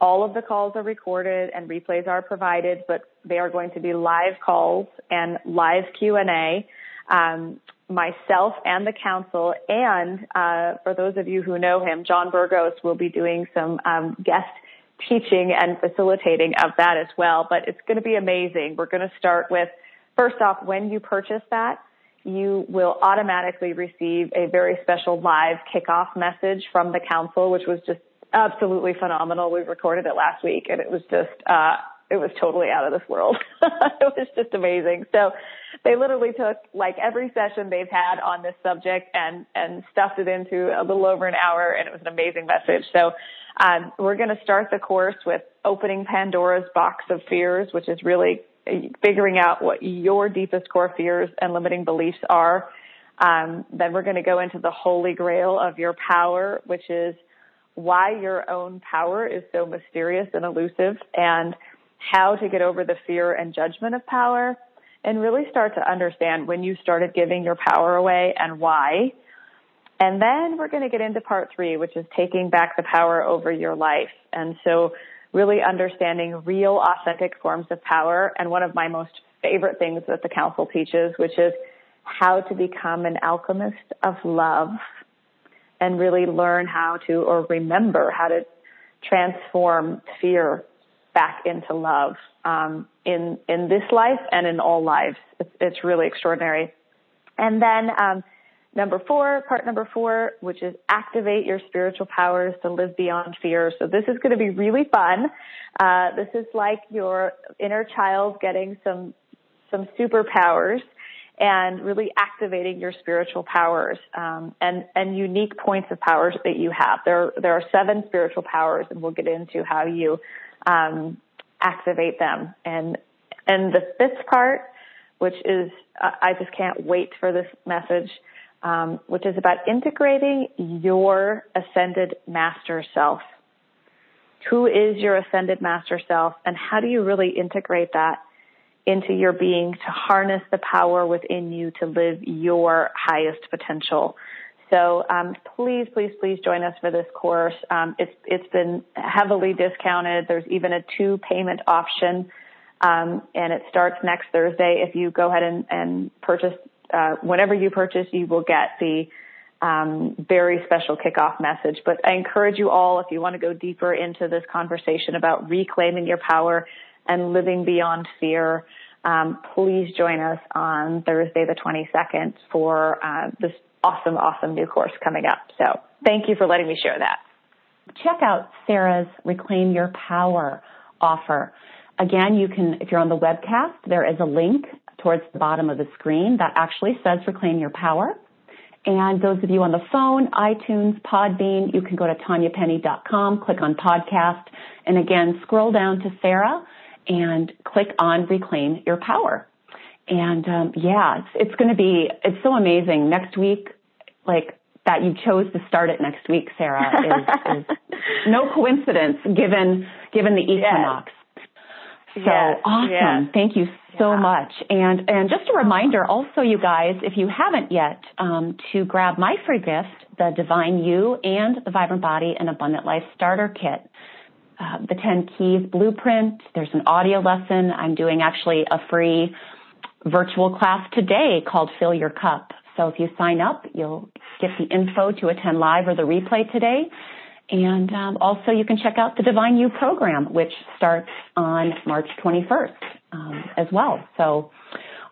All of the calls are recorded and replays are provided, but they are going to be live calls and live Q&A. Um, myself and the council, and uh, for those of you who know him, John Burgos will be doing some um, guest teaching and facilitating of that as well. But it's going to be amazing. We're going to start with first off, when you purchase that, you will automatically receive a very special live kickoff message from the council, which was just absolutely phenomenal. We recorded it last week, and it was just. Uh, it was totally out of this world. it was just amazing. So they literally took like every session they've had on this subject and, and stuffed it into a little over an hour and it was an amazing message. So, um, we're going to start the course with opening Pandora's box of fears, which is really figuring out what your deepest core fears and limiting beliefs are. Um, then we're going to go into the holy grail of your power, which is why your own power is so mysterious and elusive and how to get over the fear and judgment of power and really start to understand when you started giving your power away and why. And then we're going to get into part three, which is taking back the power over your life. And so really understanding real authentic forms of power. And one of my most favorite things that the council teaches, which is how to become an alchemist of love and really learn how to or remember how to transform fear back into love um, in in this life and in all lives. It's, it's really extraordinary. And then um, number four, part number four, which is activate your spiritual powers to live beyond fear. So this is going to be really fun. Uh, this is like your inner child getting some some superpowers and really activating your spiritual powers um, and and unique points of powers that you have. There there are seven spiritual powers, and we'll get into how you um, activate them. And and the fifth part, which is I just can't wait for this message, um, which is about integrating your ascended master self. Who is your ascended master self, and how do you really integrate that into your being to harness the power within you to live your highest potential. So um, please, please, please join us for this course. Um, it's it's been heavily discounted. There's even a two payment option, um, and it starts next Thursday. If you go ahead and, and purchase, uh, whenever you purchase, you will get the um, very special kickoff message. But I encourage you all, if you want to go deeper into this conversation about reclaiming your power and living beyond fear, um, please join us on Thursday the 22nd for uh, this awesome, awesome new course coming up. So thank you for letting me share that. Check out Sarah's Reclaim Your Power offer. Again, you can, if you're on the webcast, there is a link towards the bottom of the screen that actually says Reclaim Your Power. And those of you on the phone, iTunes, Podbean, you can go to tanyapenny.com, click on podcast, and again, scroll down to Sarah and click on Reclaim Your Power. And um, yeah, it's, it's going to be, it's so amazing. Next week, like that you chose to start it next week, Sarah, is, is no coincidence given given the equinox. Yes. So yes. awesome. Yes. Thank you so yeah. much. And and just a reminder also you guys, if you haven't yet, um, to grab my free gift, the Divine You and the Vibrant Body and Abundant Life Starter Kit. Uh, the 10 keys blueprint. There's an audio lesson. I'm doing actually a free virtual class today called Fill Your Cup. So if you sign up, you'll get the info to attend live or the replay today. And um, also, you can check out the Divine You program, which starts on March 21st um, as well. So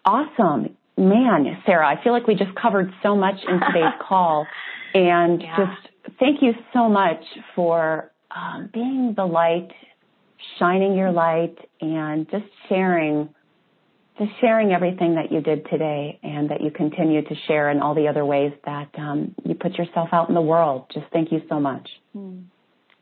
awesome. Man, Sarah, I feel like we just covered so much in today's call. And yeah. just thank you so much for um, being the light, shining your light, and just sharing just sharing everything that you did today and that you continue to share in all the other ways that um, you put yourself out in the world. Just thank you so much. Mm.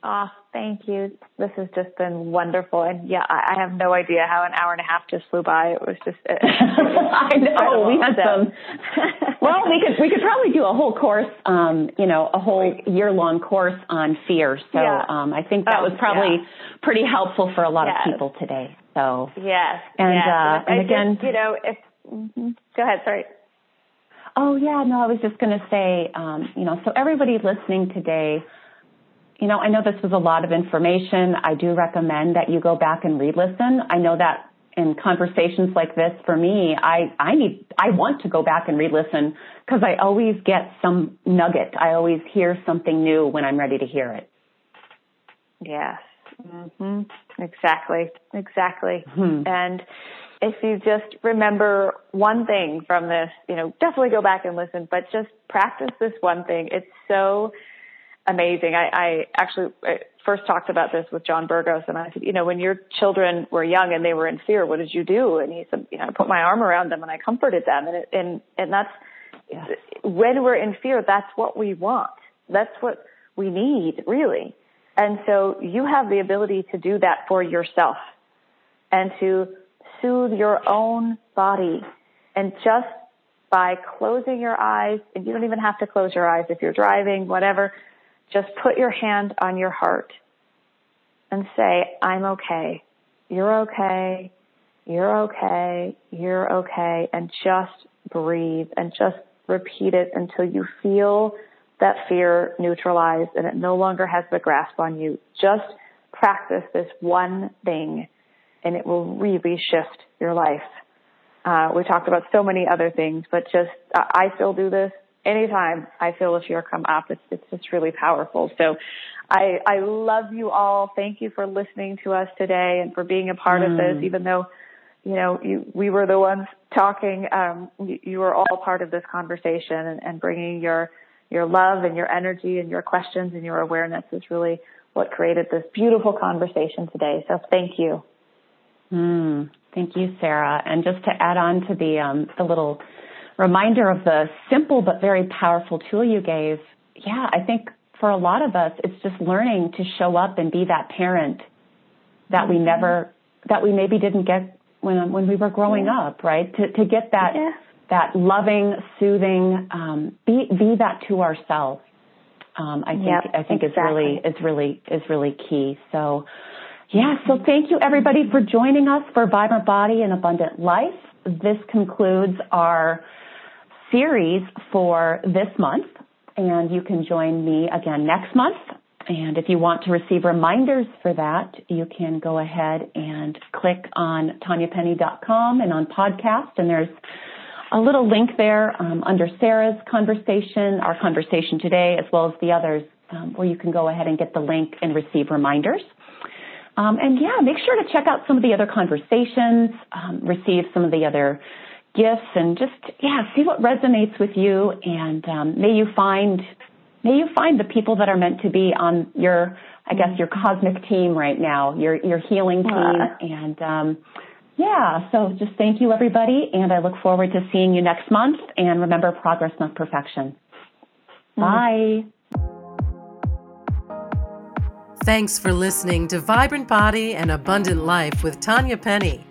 Oh, thank you. This has just been wonderful. And yeah, I, I have no idea how an hour and a half just flew by. It was just, it, I know we had some, well, we could, we could probably do a whole course, um, you know, a whole year long course on fear. So, yeah. um, I think that oh, was probably yeah. pretty helpful for a lot yes. of people today. So, yes. And, yes. uh, and, and again, just, you know, if, mm-hmm. go ahead. Sorry. Oh yeah, no, I was just going to say, um, you know, so everybody listening today, you know, I know this was a lot of information. I do recommend that you go back and re-listen. I know that in conversations like this, for me, I, I need, I want to go back and re-listen because I always get some nugget. I always hear something new when I'm ready to hear it. Yes. Mm-hmm. Exactly. Exactly. Mm-hmm. And if you just remember one thing from this, you know, definitely go back and listen, but just practice this one thing. It's so amazing. I, I actually first talked about this with John Burgos, and I said, you know, when your children were young and they were in fear, what did you do? And he said, you know, I put my arm around them and I comforted them, and it, and and that's yeah. when we're in fear, that's what we want. That's what we need, really. And so you have the ability to do that for yourself and to soothe your own body and just by closing your eyes, and you don't even have to close your eyes if you're driving, whatever, just put your hand on your heart and say, I'm okay. You're okay. You're okay. You're okay. And just breathe and just repeat it until you feel that fear neutralized and it no longer has the grasp on you. Just practice this one thing and it will really shift your life. Uh, we talked about so many other things, but just, uh, I still do this anytime I feel a fear come up, it's, it's just really powerful. So I, I love you all. Thank you for listening to us today and for being a part mm. of this, even though, you know, you, we were the ones talking. Um, you, you were all part of this conversation and, and bringing your, your love and your energy and your questions and your awareness is really what created this beautiful conversation today. So thank you. Mm, thank you, Sarah. And just to add on to the um, the little reminder of the simple but very powerful tool you gave, yeah, I think for a lot of us, it's just learning to show up and be that parent that we mm-hmm. never, that we maybe didn't get when when we were growing yeah. up, right? To to get that yeah. That loving, soothing, um, be be that to ourselves. Um, I think yep, I think exactly. is really is really is really key. So, Yeah, so thank you everybody for joining us for Vibrant Body and Abundant Life. This concludes our series for this month, and you can join me again next month. And if you want to receive reminders for that, you can go ahead and click on tanyapenny.com and on podcast, and there's a little link there um, under Sarah's conversation, our conversation today, as well as the others, um, where you can go ahead and get the link and receive reminders. Um, and yeah, make sure to check out some of the other conversations, um, receive some of the other gifts, and just yeah, see what resonates with you. And um, may you find may you find the people that are meant to be on your I guess your cosmic team right now, your your healing team, and um, yeah. So just thank you everybody, and I look forward to seeing you next month. And remember, progress not perfection. Mm-hmm. Bye. Thanks for listening to Vibrant Body and Abundant Life with Tanya Penny.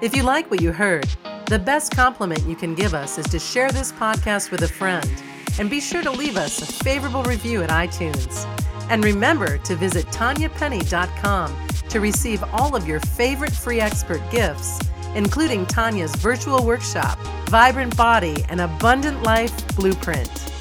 If you like what you heard, the best compliment you can give us is to share this podcast with a friend and be sure to leave us a favorable review at iTunes. And remember to visit tanyapenny.com to receive all of your favorite free expert gifts, including Tanya's virtual workshop, Vibrant Body and Abundant Life Blueprint.